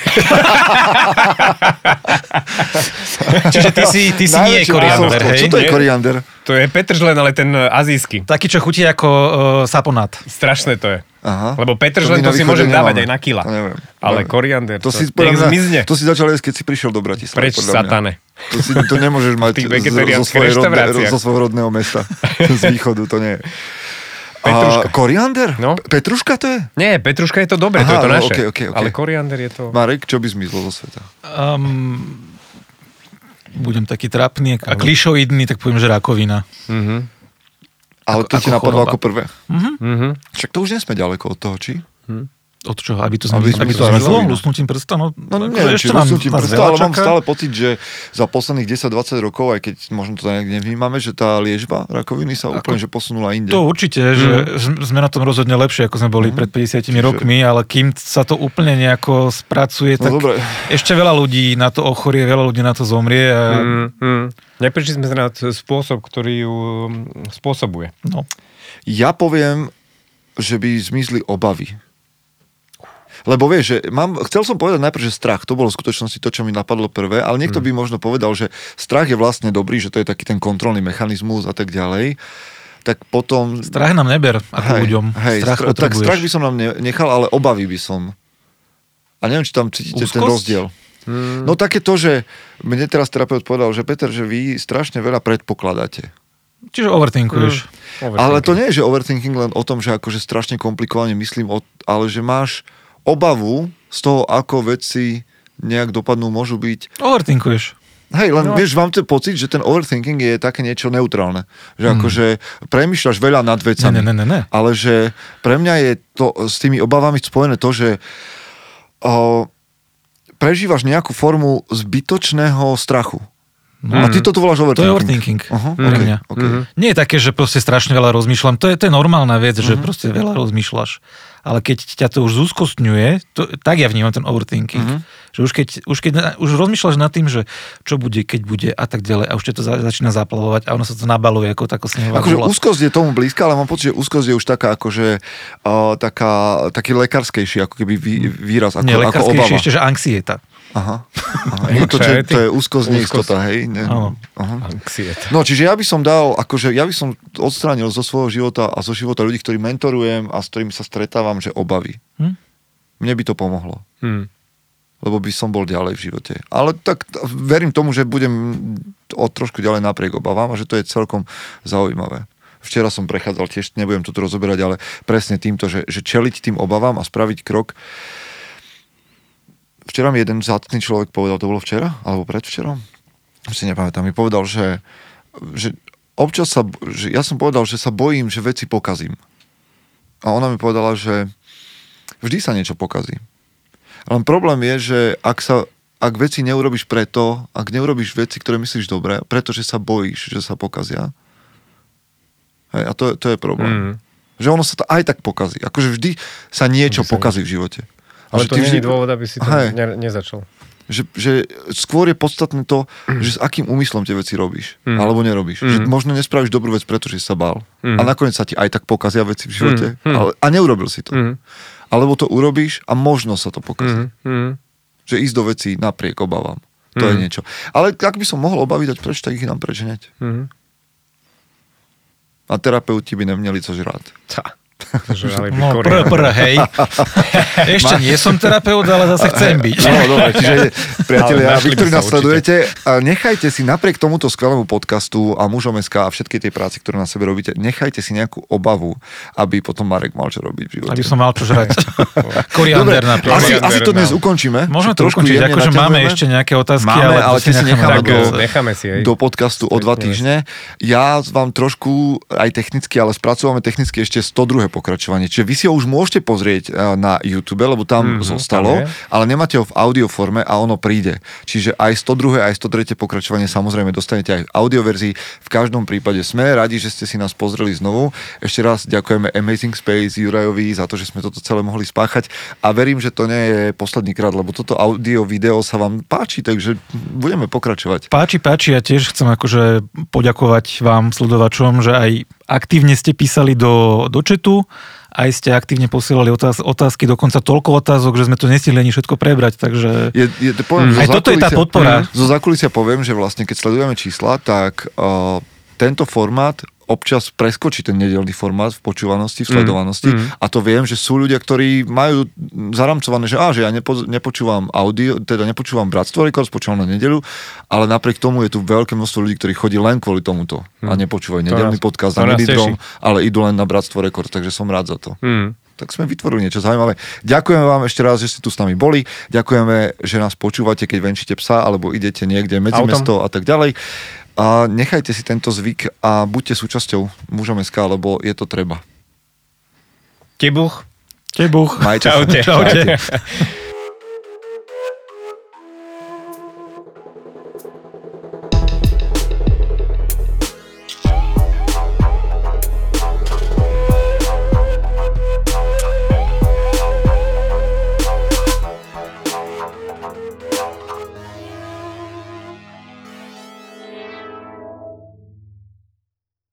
Čiže ty si, ty si nie koriander, hej? Čo to je Nie. koriander? To je Petržlen, ale ten eh, azijský. Taký, čo chutí ako uh, saponát. Strašné to je. Aha. Lebo Petržlen na to si môžem dávať aj na kila. To neviem. Ale Neviem. koriander, To si, nech zmizne. to si začal jesť, keď si prišiel do Bratislavy. Preč, satane. To, si, to nemôžeš mať zo, svojej rodne, zo svojho rodného mesta. z východu, to nie je. Petruška. A, koriander? No. Petruška to je? Nie, Petruška je to dobre, to je Aha, to no, naše. okej, okej, okej. Ale koriander je to... Marek, čo by zmizlo zo sveta? Um, budem taký trapný a klišoidný, tak poviem, že rakovina. Mhm. Ale to Ako- ti ako napadlo choroba. ako prvé. Mhm. Však to už nie sme ďaleko od toho, či? Od čoho? Aby to Aby zmizlo? sme Aby to zmizlo? Lusnutím prsta? No, No neviem, či nás prsta, ale mám stále pocit, že za posledných 10-20 rokov, aj keď možno to nejak nevnímame, že tá liežba rakoviny sa úplne že posunula inde. To určite, že sme na tom rozhodne lepšie, ako sme boli pred 50 rokmi, ale kým sa to úplne nejako spracuje, No tak dobre. ešte veľa ľudí na to ochorie, veľa ľudí na to zomrie a Mm, mm. Neprišli sme na spôsob, ktorý ju mm, spôsobuje. no, Ja poviem, že by zmizli obavy. Lebo vieš, že mám, chcel som povedať najprv, že strach, to bolo v skutočnosti to, čo mi napadlo prvé, ale niekto by možno povedal, že strach je vlastne dobrý, že to je taký ten kontrolný mechanizmus a tak ďalej. Tak potom... strach nám neber ako hej, ľuďom. hej, strach stra- tak strach by som nám ne- nechal, ale obavy by som. A neviem, či tam cítite ten Úzkosť? rozdiel. No také to, že mne teraz terapeut povedal, že Peter, že vy strašne veľa predpokladáte. Čiže overthinkuješ. Ale to nie je, že overthinking len o tom, že akože strašne komplikovane myslím, ale že máš obavu z toho, ako veci nejak dopadnú, môžu byť. Overthinkuješ. Hej, len No. vieš, mám ten pocit, že ten overthinking je také niečo neutrálne. Že Hmm. akože premýšľaš veľa nad vecami. Ne, ne, ne, ne. Ale že pre mňa je to s tými obavami spojené to, že o, prežívaš nejakú formu zbytočného strachu. No. A ty to tu voláš To je overthinking. overthinking pre okay, mňa. okay. Nie je také, že proste strašne veľa rozmýšľam. To je, to je normálna vec, Mhm. že proste veľa rozmýšľaš. Ale keď ťa to už zúskostňuje, to, tak ja vnímam ten overthinking. Mhm. Že už keď, už keď už rozmýšľaš nad tým, že čo bude, keď bude a tak ďalej a už ťa to za, začína zaplavovať a ono sa to nabaluje ako taká snehová Akože úzkosť je tomu blízka, ale mám pocit, že úzkosť je už taká akože uh, taká, taký lekárskejší ako keby vý, výraz, ako, Nie, ako lekárskejšie obava. ešte, že anxieta. Aha. Aha. No to, to je úzkosť, neistota, hej? Ne, aha. No, čiže ja by som dal, akože ja by som odstránil zo svojho života a zo života ľudí, ktorí mentorujem a s ktorými sa stretávam, že obavy. Hm? Mne by to pomohlo. Hm. lebo by som bol ďalej v živote. Ale tak verím tomu, že budem o trošku ďalej napriek obavám a že to je celkom zaujímavé. Včera som prechádzal tiež, nebudem to tu rozoberať, ale presne týmto, že, že čeliť tým obavám a spraviť krok. Včera mi jeden zácný človek povedal, to bolo včera? Alebo predvčerom? Si nepamätám. Mi povedal, že, že občas sa, že ja som povedal, že sa bojím, že veci pokazím. A ona mi povedala, že vždy sa niečo pokazí. Len problém je, že ak sa ak veci neurobiš preto, ak neurobiš veci, ktoré myslíš dobre, pretože sa bojíš, že sa pokazia, hej, a to, to je problém. Mm. Že ono sa to aj tak pokazí. Akože vždy sa niečo pokazí v živote. Ale že to nie je dôvod, aby si to Hej. ne, nezačal. že, že skôr je podstatné to, že s akým úmyslom tie veci robíš, Mm. alebo nerobíš. Že Mm. možno nespravíš dobrú vec, pretože sa bál. Mm. A nakoniec sa ti aj tak pokazia veci v živote, Mm. Mm. ale, a neurobil si to. Mm. Alebo to urobíš a možno sa to pokazí. Mm. Mm. Že ísť do vecí napriek obavám. To je Mm. niečo. Ale ak by som mohol obavy dať preč, tak ich nám preč hneď. Mm. A terapeuti by neměli co žrát. Tá. By No, pr, pr, hej. Ešte nie som terapeut, ale zase chcem byť. No dobre, čiže priatelia, vy, ktorí nás sledujete, nechajte si napriek tomuto skvelému podcastu a mužom SK a všetkej tej práci, ktorú na sebe robíte, nechajte si nejakú obavu, aby potom Marek mal čo robiť v živote. Aby som mal čo žrať. Koriander napríklad. asi, Koriander, asi to dnes no. ukončíme. Môžeme to Trošku ukončiť, akože máme ešte nejaké otázky, Máme, ale, ale tie si necháme Tak do- eh, necháme si, hej. do podcastu o dva týždne. Ja vám trošku aj technicky, ale spracovame technicky ešte 102. pokračovanie. Čiže vy si ho už môžete pozrieť eh, na YouTube, lebo tam Mhm, zostalo, tam je. ale nemáte ho v audioforme a ono príde. Čiže aj 102. aj 103. pokračovanie samozrejme dostanete aj v audioverzii. V každom prípade sme radi, že ste si nás pozreli znovu. Ešte raz ďakujeme Amazing Space Jurajovi za to, že sme toto celé mohli spáchať a verím, že to nie je posledný krát, lebo toto audio, video sa vám páči, takže budeme pokračovať. Páči, páči, ja tiež chcem akože poďakovať vám, sledovačom, že aj aktívne ste písali do, do četu, aj ste aktívne posielali otáz, otázky, dokonca toľko otázok, že sme to nestihli ani všetko prebrať, takže Je, je, poviem, zo aj toto je tá podpora. Zo zákulisia poviem, že vlastne keď sledujeme čísla, tak uh, tento formát občas preskočí ten nedelný formát v počúvanosti, v sledovanosti Mm. a to viem, že sú ľudia, ktorí majú zaramcované, že, á, že ja nepo, nepočúvam audio, teda nepočúvam Bratstvo Records, počúvam na nedelu, ale napriek tomu je tu veľké množstvo ľudí, ktorí chodí len kvôli tomuto a nepočúvajú nedelný nás- podcast na Medidrom, ale idú len na Bratstvo Records, takže som rád za to Mm. tak sme vytvorili niečo zaujímavé. Ďakujeme vám ešte raz, že ste tu s nami boli. Ďakujeme, že nás počúvate, keď venčíte psa alebo idete niekde medzi Autom. mesto a tak ďalej. A nechajte si tento zvyk a buďte súčasťou mužom SK, lebo je to treba. Tebuch. Tebuch. Majte sa. Čaute. Čaute.